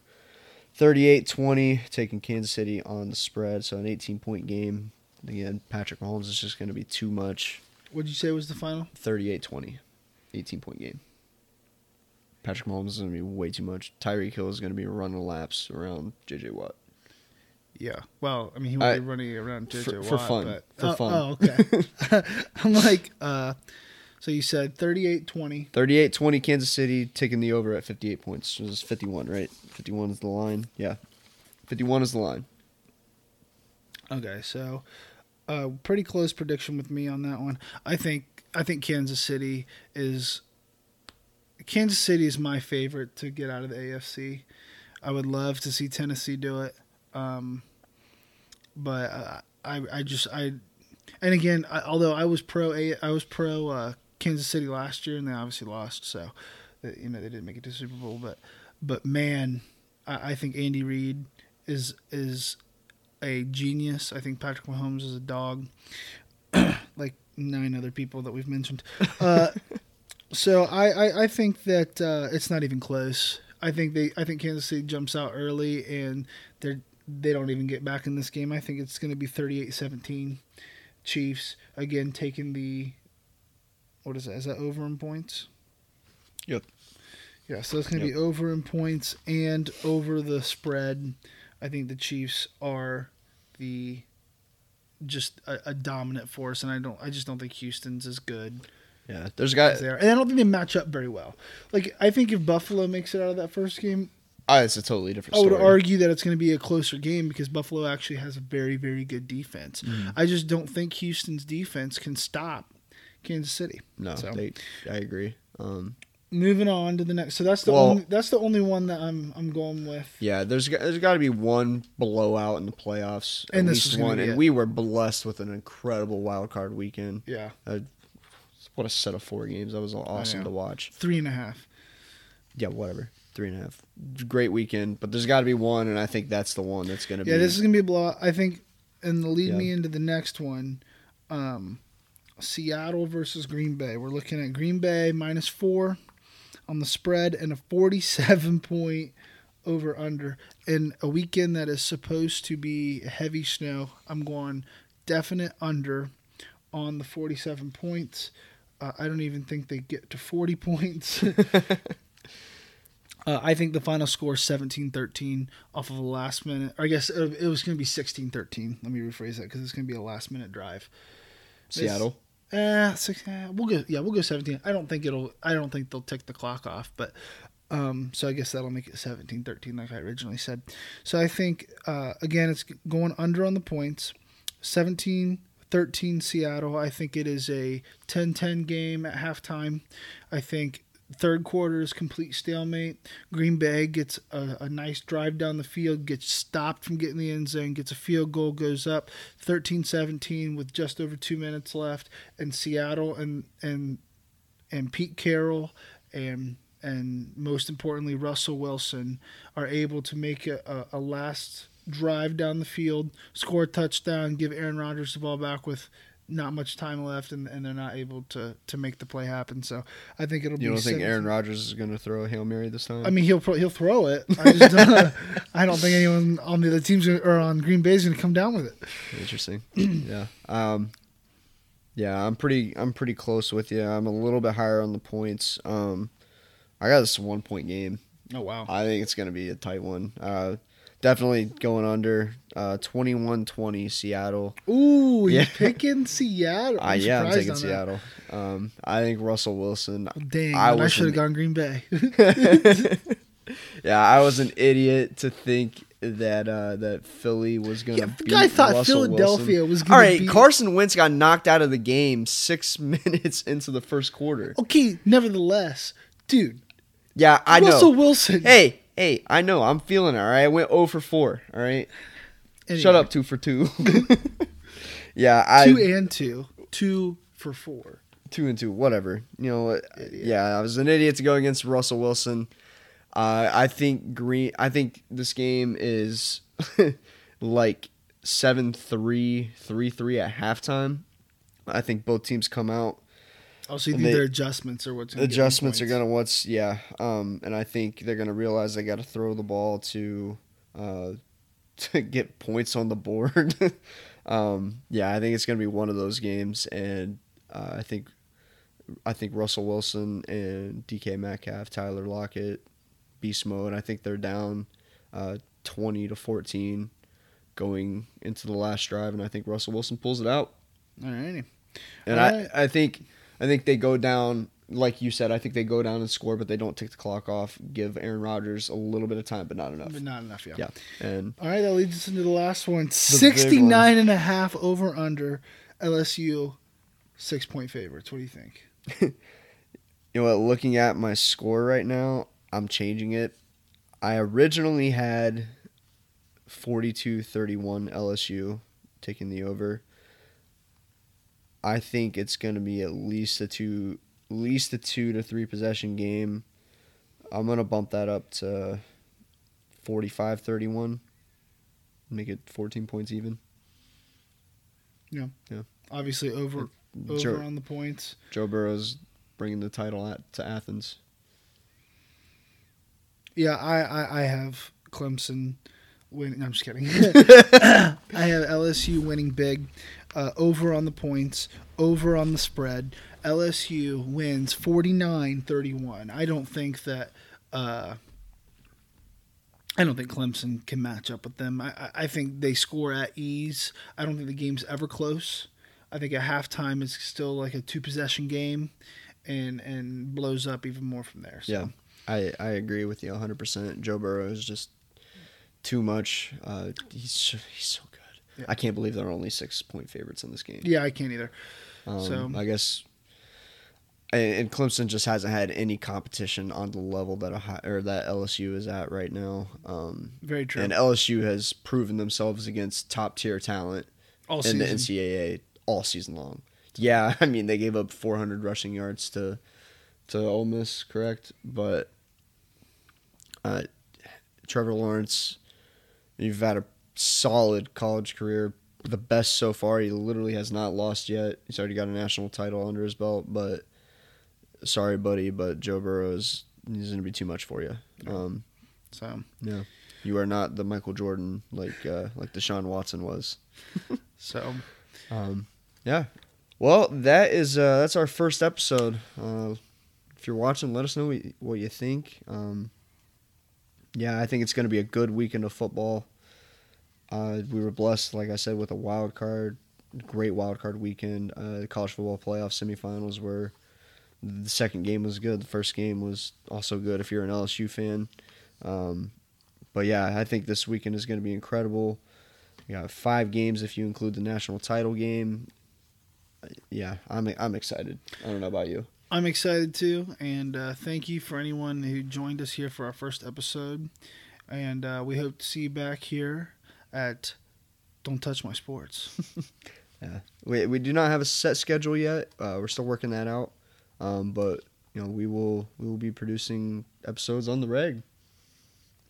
38-20, taking Kansas City on the spread, so an 18 point game. Again, Patrick Mahomes is just going to be too much. What'd you say was the final? 38-20, 18 point game. Patrick Mahomes is going to be way too much. Tyreek Hill is going to be running laps around JJ Watt. Yeah. Well, I mean, he would be running around JJ for- for fun. But, For oh, fun. Oh, okay. I'm like, uh, so you said 38 20. 38-20 Kansas City taking the over at 58 points. This is 51, right? 51 is the line. Yeah. 51 is the line. Okay, so uh, pretty close prediction with me on that one. I think I think Kansas City is Kansas City is my favorite to get out of the AFC. I would love to see Tennessee do it, um, but uh, I I just I and again I, although I was pro A I was pro uh, Kansas City last year and they obviously lost so uh, you know they didn't make it to Super Bowl but but man I, I think Andy Reid is is a genius. I think Patrick Mahomes is a dog, like nine other people that we've mentioned. Uh, so I, I, I think that uh, it's not even close. I think they I think Kansas City jumps out early and they they don't even get back in this game. I think it's going to be 38-17 Chiefs again taking the what is that? Is that over in points? Yep. Yeah, so it's going to Yep. be over in points and over the spread. I think the Chiefs are the just a, a dominant force, and I don't. I just don't think Houston's as good Yeah. There's a guy. are, and I don't think they match up very well. Like I think if Buffalo makes it out of that first game, Oh, it's a totally different I would story. argue that it's going to be a closer game because Buffalo actually has a very, very good defense. Mm-hmm. I just don't think Houston's defense can stop Kansas City. No, So- they, I agree. Um, Moving on to the next, so that's the Well- only that's the only one that I'm I'm going with. yeah, there's there's got to be one blowout in the playoffs. And this one, and it. we were blessed with an incredible wild card weekend. Yeah, Uh, what a set of four games! That was awesome to watch. three and a half. Yeah, whatever. Three and a half. Great weekend, but there's got to be one, and I think that's the one that's going to Yeah, be. Yeah, this is gonna be a blowout. I think, and lead Yeah. me into the next one, um, Seattle versus Green Bay. We're looking at Green Bay minus four on the spread and a forty-seven point over under in a weekend that is supposed to be heavy snow. I'm going definite under on the forty-seven points. Uh, I don't even think they get to 40 points. Uh, I think the final score is 17-13 off of a last minute. I guess it, it was going to be 16-13. Let me rephrase that because it's going to be a last minute drive. Seattle. Uh, six, uh, we'll go. Yeah, we'll go 17. I don't think it'll. I don't think they'll tick the clock off. But um, so I guess that'll make it 17-13 like I originally said. So I think uh, again it's going under on the points. 17 13 Seattle. I think it is a 10-10 game at halftime. I think third quarter is complete stalemate. Green Bay gets a, a nice drive down the field, gets stopped from getting the end zone, gets a field goal, goes up 13-17 with just over two minutes left, and Seattle and and and Pete Carroll and and most importantly, Russell Wilson are able to make a, a, a last drive down the field, score a touchdown, give Aaron Rodgers the ball back with not much time left, and, and they're not able to, to make the play happen. So I think it'll be. You don't think Aaron Rodgers is going to throw a hail mary this time? I mean, he'll he'll throw it. I just don't, I don't think anyone on the other teams are- or on Green Bay is going to come down with it. Interesting. yeah. Um, yeah, I'm pretty. I'm pretty close with you. I'm a little bit higher on the points. Um, I got this one point game. Oh wow! I think it's going to be a tight one. Uh, definitely going under. Uh, 21-20 Seattle. Ooh, Yeah. picking Seattle. Uh, yeah, I'm taking. Seattle. Um, I think Russell Wilson. Dang, I I, should have gone Green Bay. yeah, I was an idiot to think that uh, that Philly was going to Yeah, I thought Russell Philadelphia Wilson. was All right, beat- Carson Wentz got knocked out of the game six minutes into the first quarter. okay, nevertheless, dude, Yeah, I Russell know. Russell Wilson. Hey, hey, I know. I'm feeling it. All right, I went 0 for 4. All right, Anyway, shut up, two for two. yeah, I Two and two, two for four. two and two, whatever. You know, what? yeah, I was an idiot to go against Russell Wilson. Uh, I think Green. I think this game is like 7-3, 3-3 at halftime. I think both teams come out. Oh, so you And think they- their adjustments are what's gonna Adjustments are gonna what's yeah. Um, and I think they're gonna realize they got to throw the ball to uh, to get points on the board. um, yeah, I think it's gonna be one of those games, and uh, I think I think Russell Wilson and DK Metcalf, Tyler Lockett, beast mode. I think they're down uh, twenty to fourteen going into the last drive, and I think Russell Wilson pulls it out. Alrighty. And Alright. I, I think I think they go down like you said, I think they go down and score, but they don't take the clock off, give Aaron Rodgers a little bit of time, but not enough. But not enough, yeah. Yeah. And All right, that leads us into the last one. big 69 and a half over under LSU six point favorites. What do you think? you know what, looking at my score right now, I'm changing it. I originally had 42-31 LSU taking the over. I think it's going to be at least a two at least a 2 to 3 possession game. I'm going to bump that up to 45-31. Make it 14 points even. Yeah. Yeah. Obviously over over Joe, on the points. Joe Burrow's bringing the title at, to Athens. Yeah, I, I, I have Clemson winning. No, I'm just kidding. I have LSU winning big, uh, over on the points, over on the spread. LSU wins 49 31. I don't think that. Uh, I don't think Clemson can match up with them. I, I- think they score at ease. I don't think the game's ever close. I think at halftime it's still like a two possession game, and and blows up even more from there. So. Yeah, I, I agree with you 100%. Joe Burrow is just too much. Uh, he's he's so good. Yeah. I can't believe there are only six point favorites in this game. Yeah, I can't either. Um, so- I guess, and, and Clemson just hasn't had any competition on the level that Ohio, or that LSU is at right now. Um, Very true. and LSU has proven themselves against top tier talent All in the. NCAA all season long. Yeah, I mean they gave up 400 rushing yards to to Ole Miss, correct? But uh, Trevor Lawrence, you've had a solid college career, the best so far. He literally has not lost yet. He's already got a national title under his belt. But sorry, buddy, but Joe Burrow is he's going to be too much for you. Um, So, yeah, you are not the Michael Jordan like uh, like Deshaun Watson was. so Um, yeah. Well, that is uh, that's our first episode. Uh, if you're watching, let us know what you, what you think. Um, yeah, I think it's going to be a good weekend of football. Uh, we were blessed, like I said, with a wild card, great wild card weekend. Uh, the college football playoff semifinals were the second game was good. The first game was also good if you're an LSU fan. Um, but yeah, I think this weekend is going to be incredible. We got five games if you include the national title game. Yeah, I'm I'm excited. I don't know about you. I'm excited too, and uh, thank you for anyone who joined us here for our first episode. And uh, we hope to see you back here at Don't Touch My Sports. Yeah, we we do not have a set schedule yet. Uh, we're still working that out. Um, but you know, we will we will be producing episodes on the reg.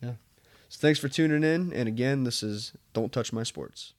Yeah. So thanks for tuning in, and again, this is Don't Touch My Sports.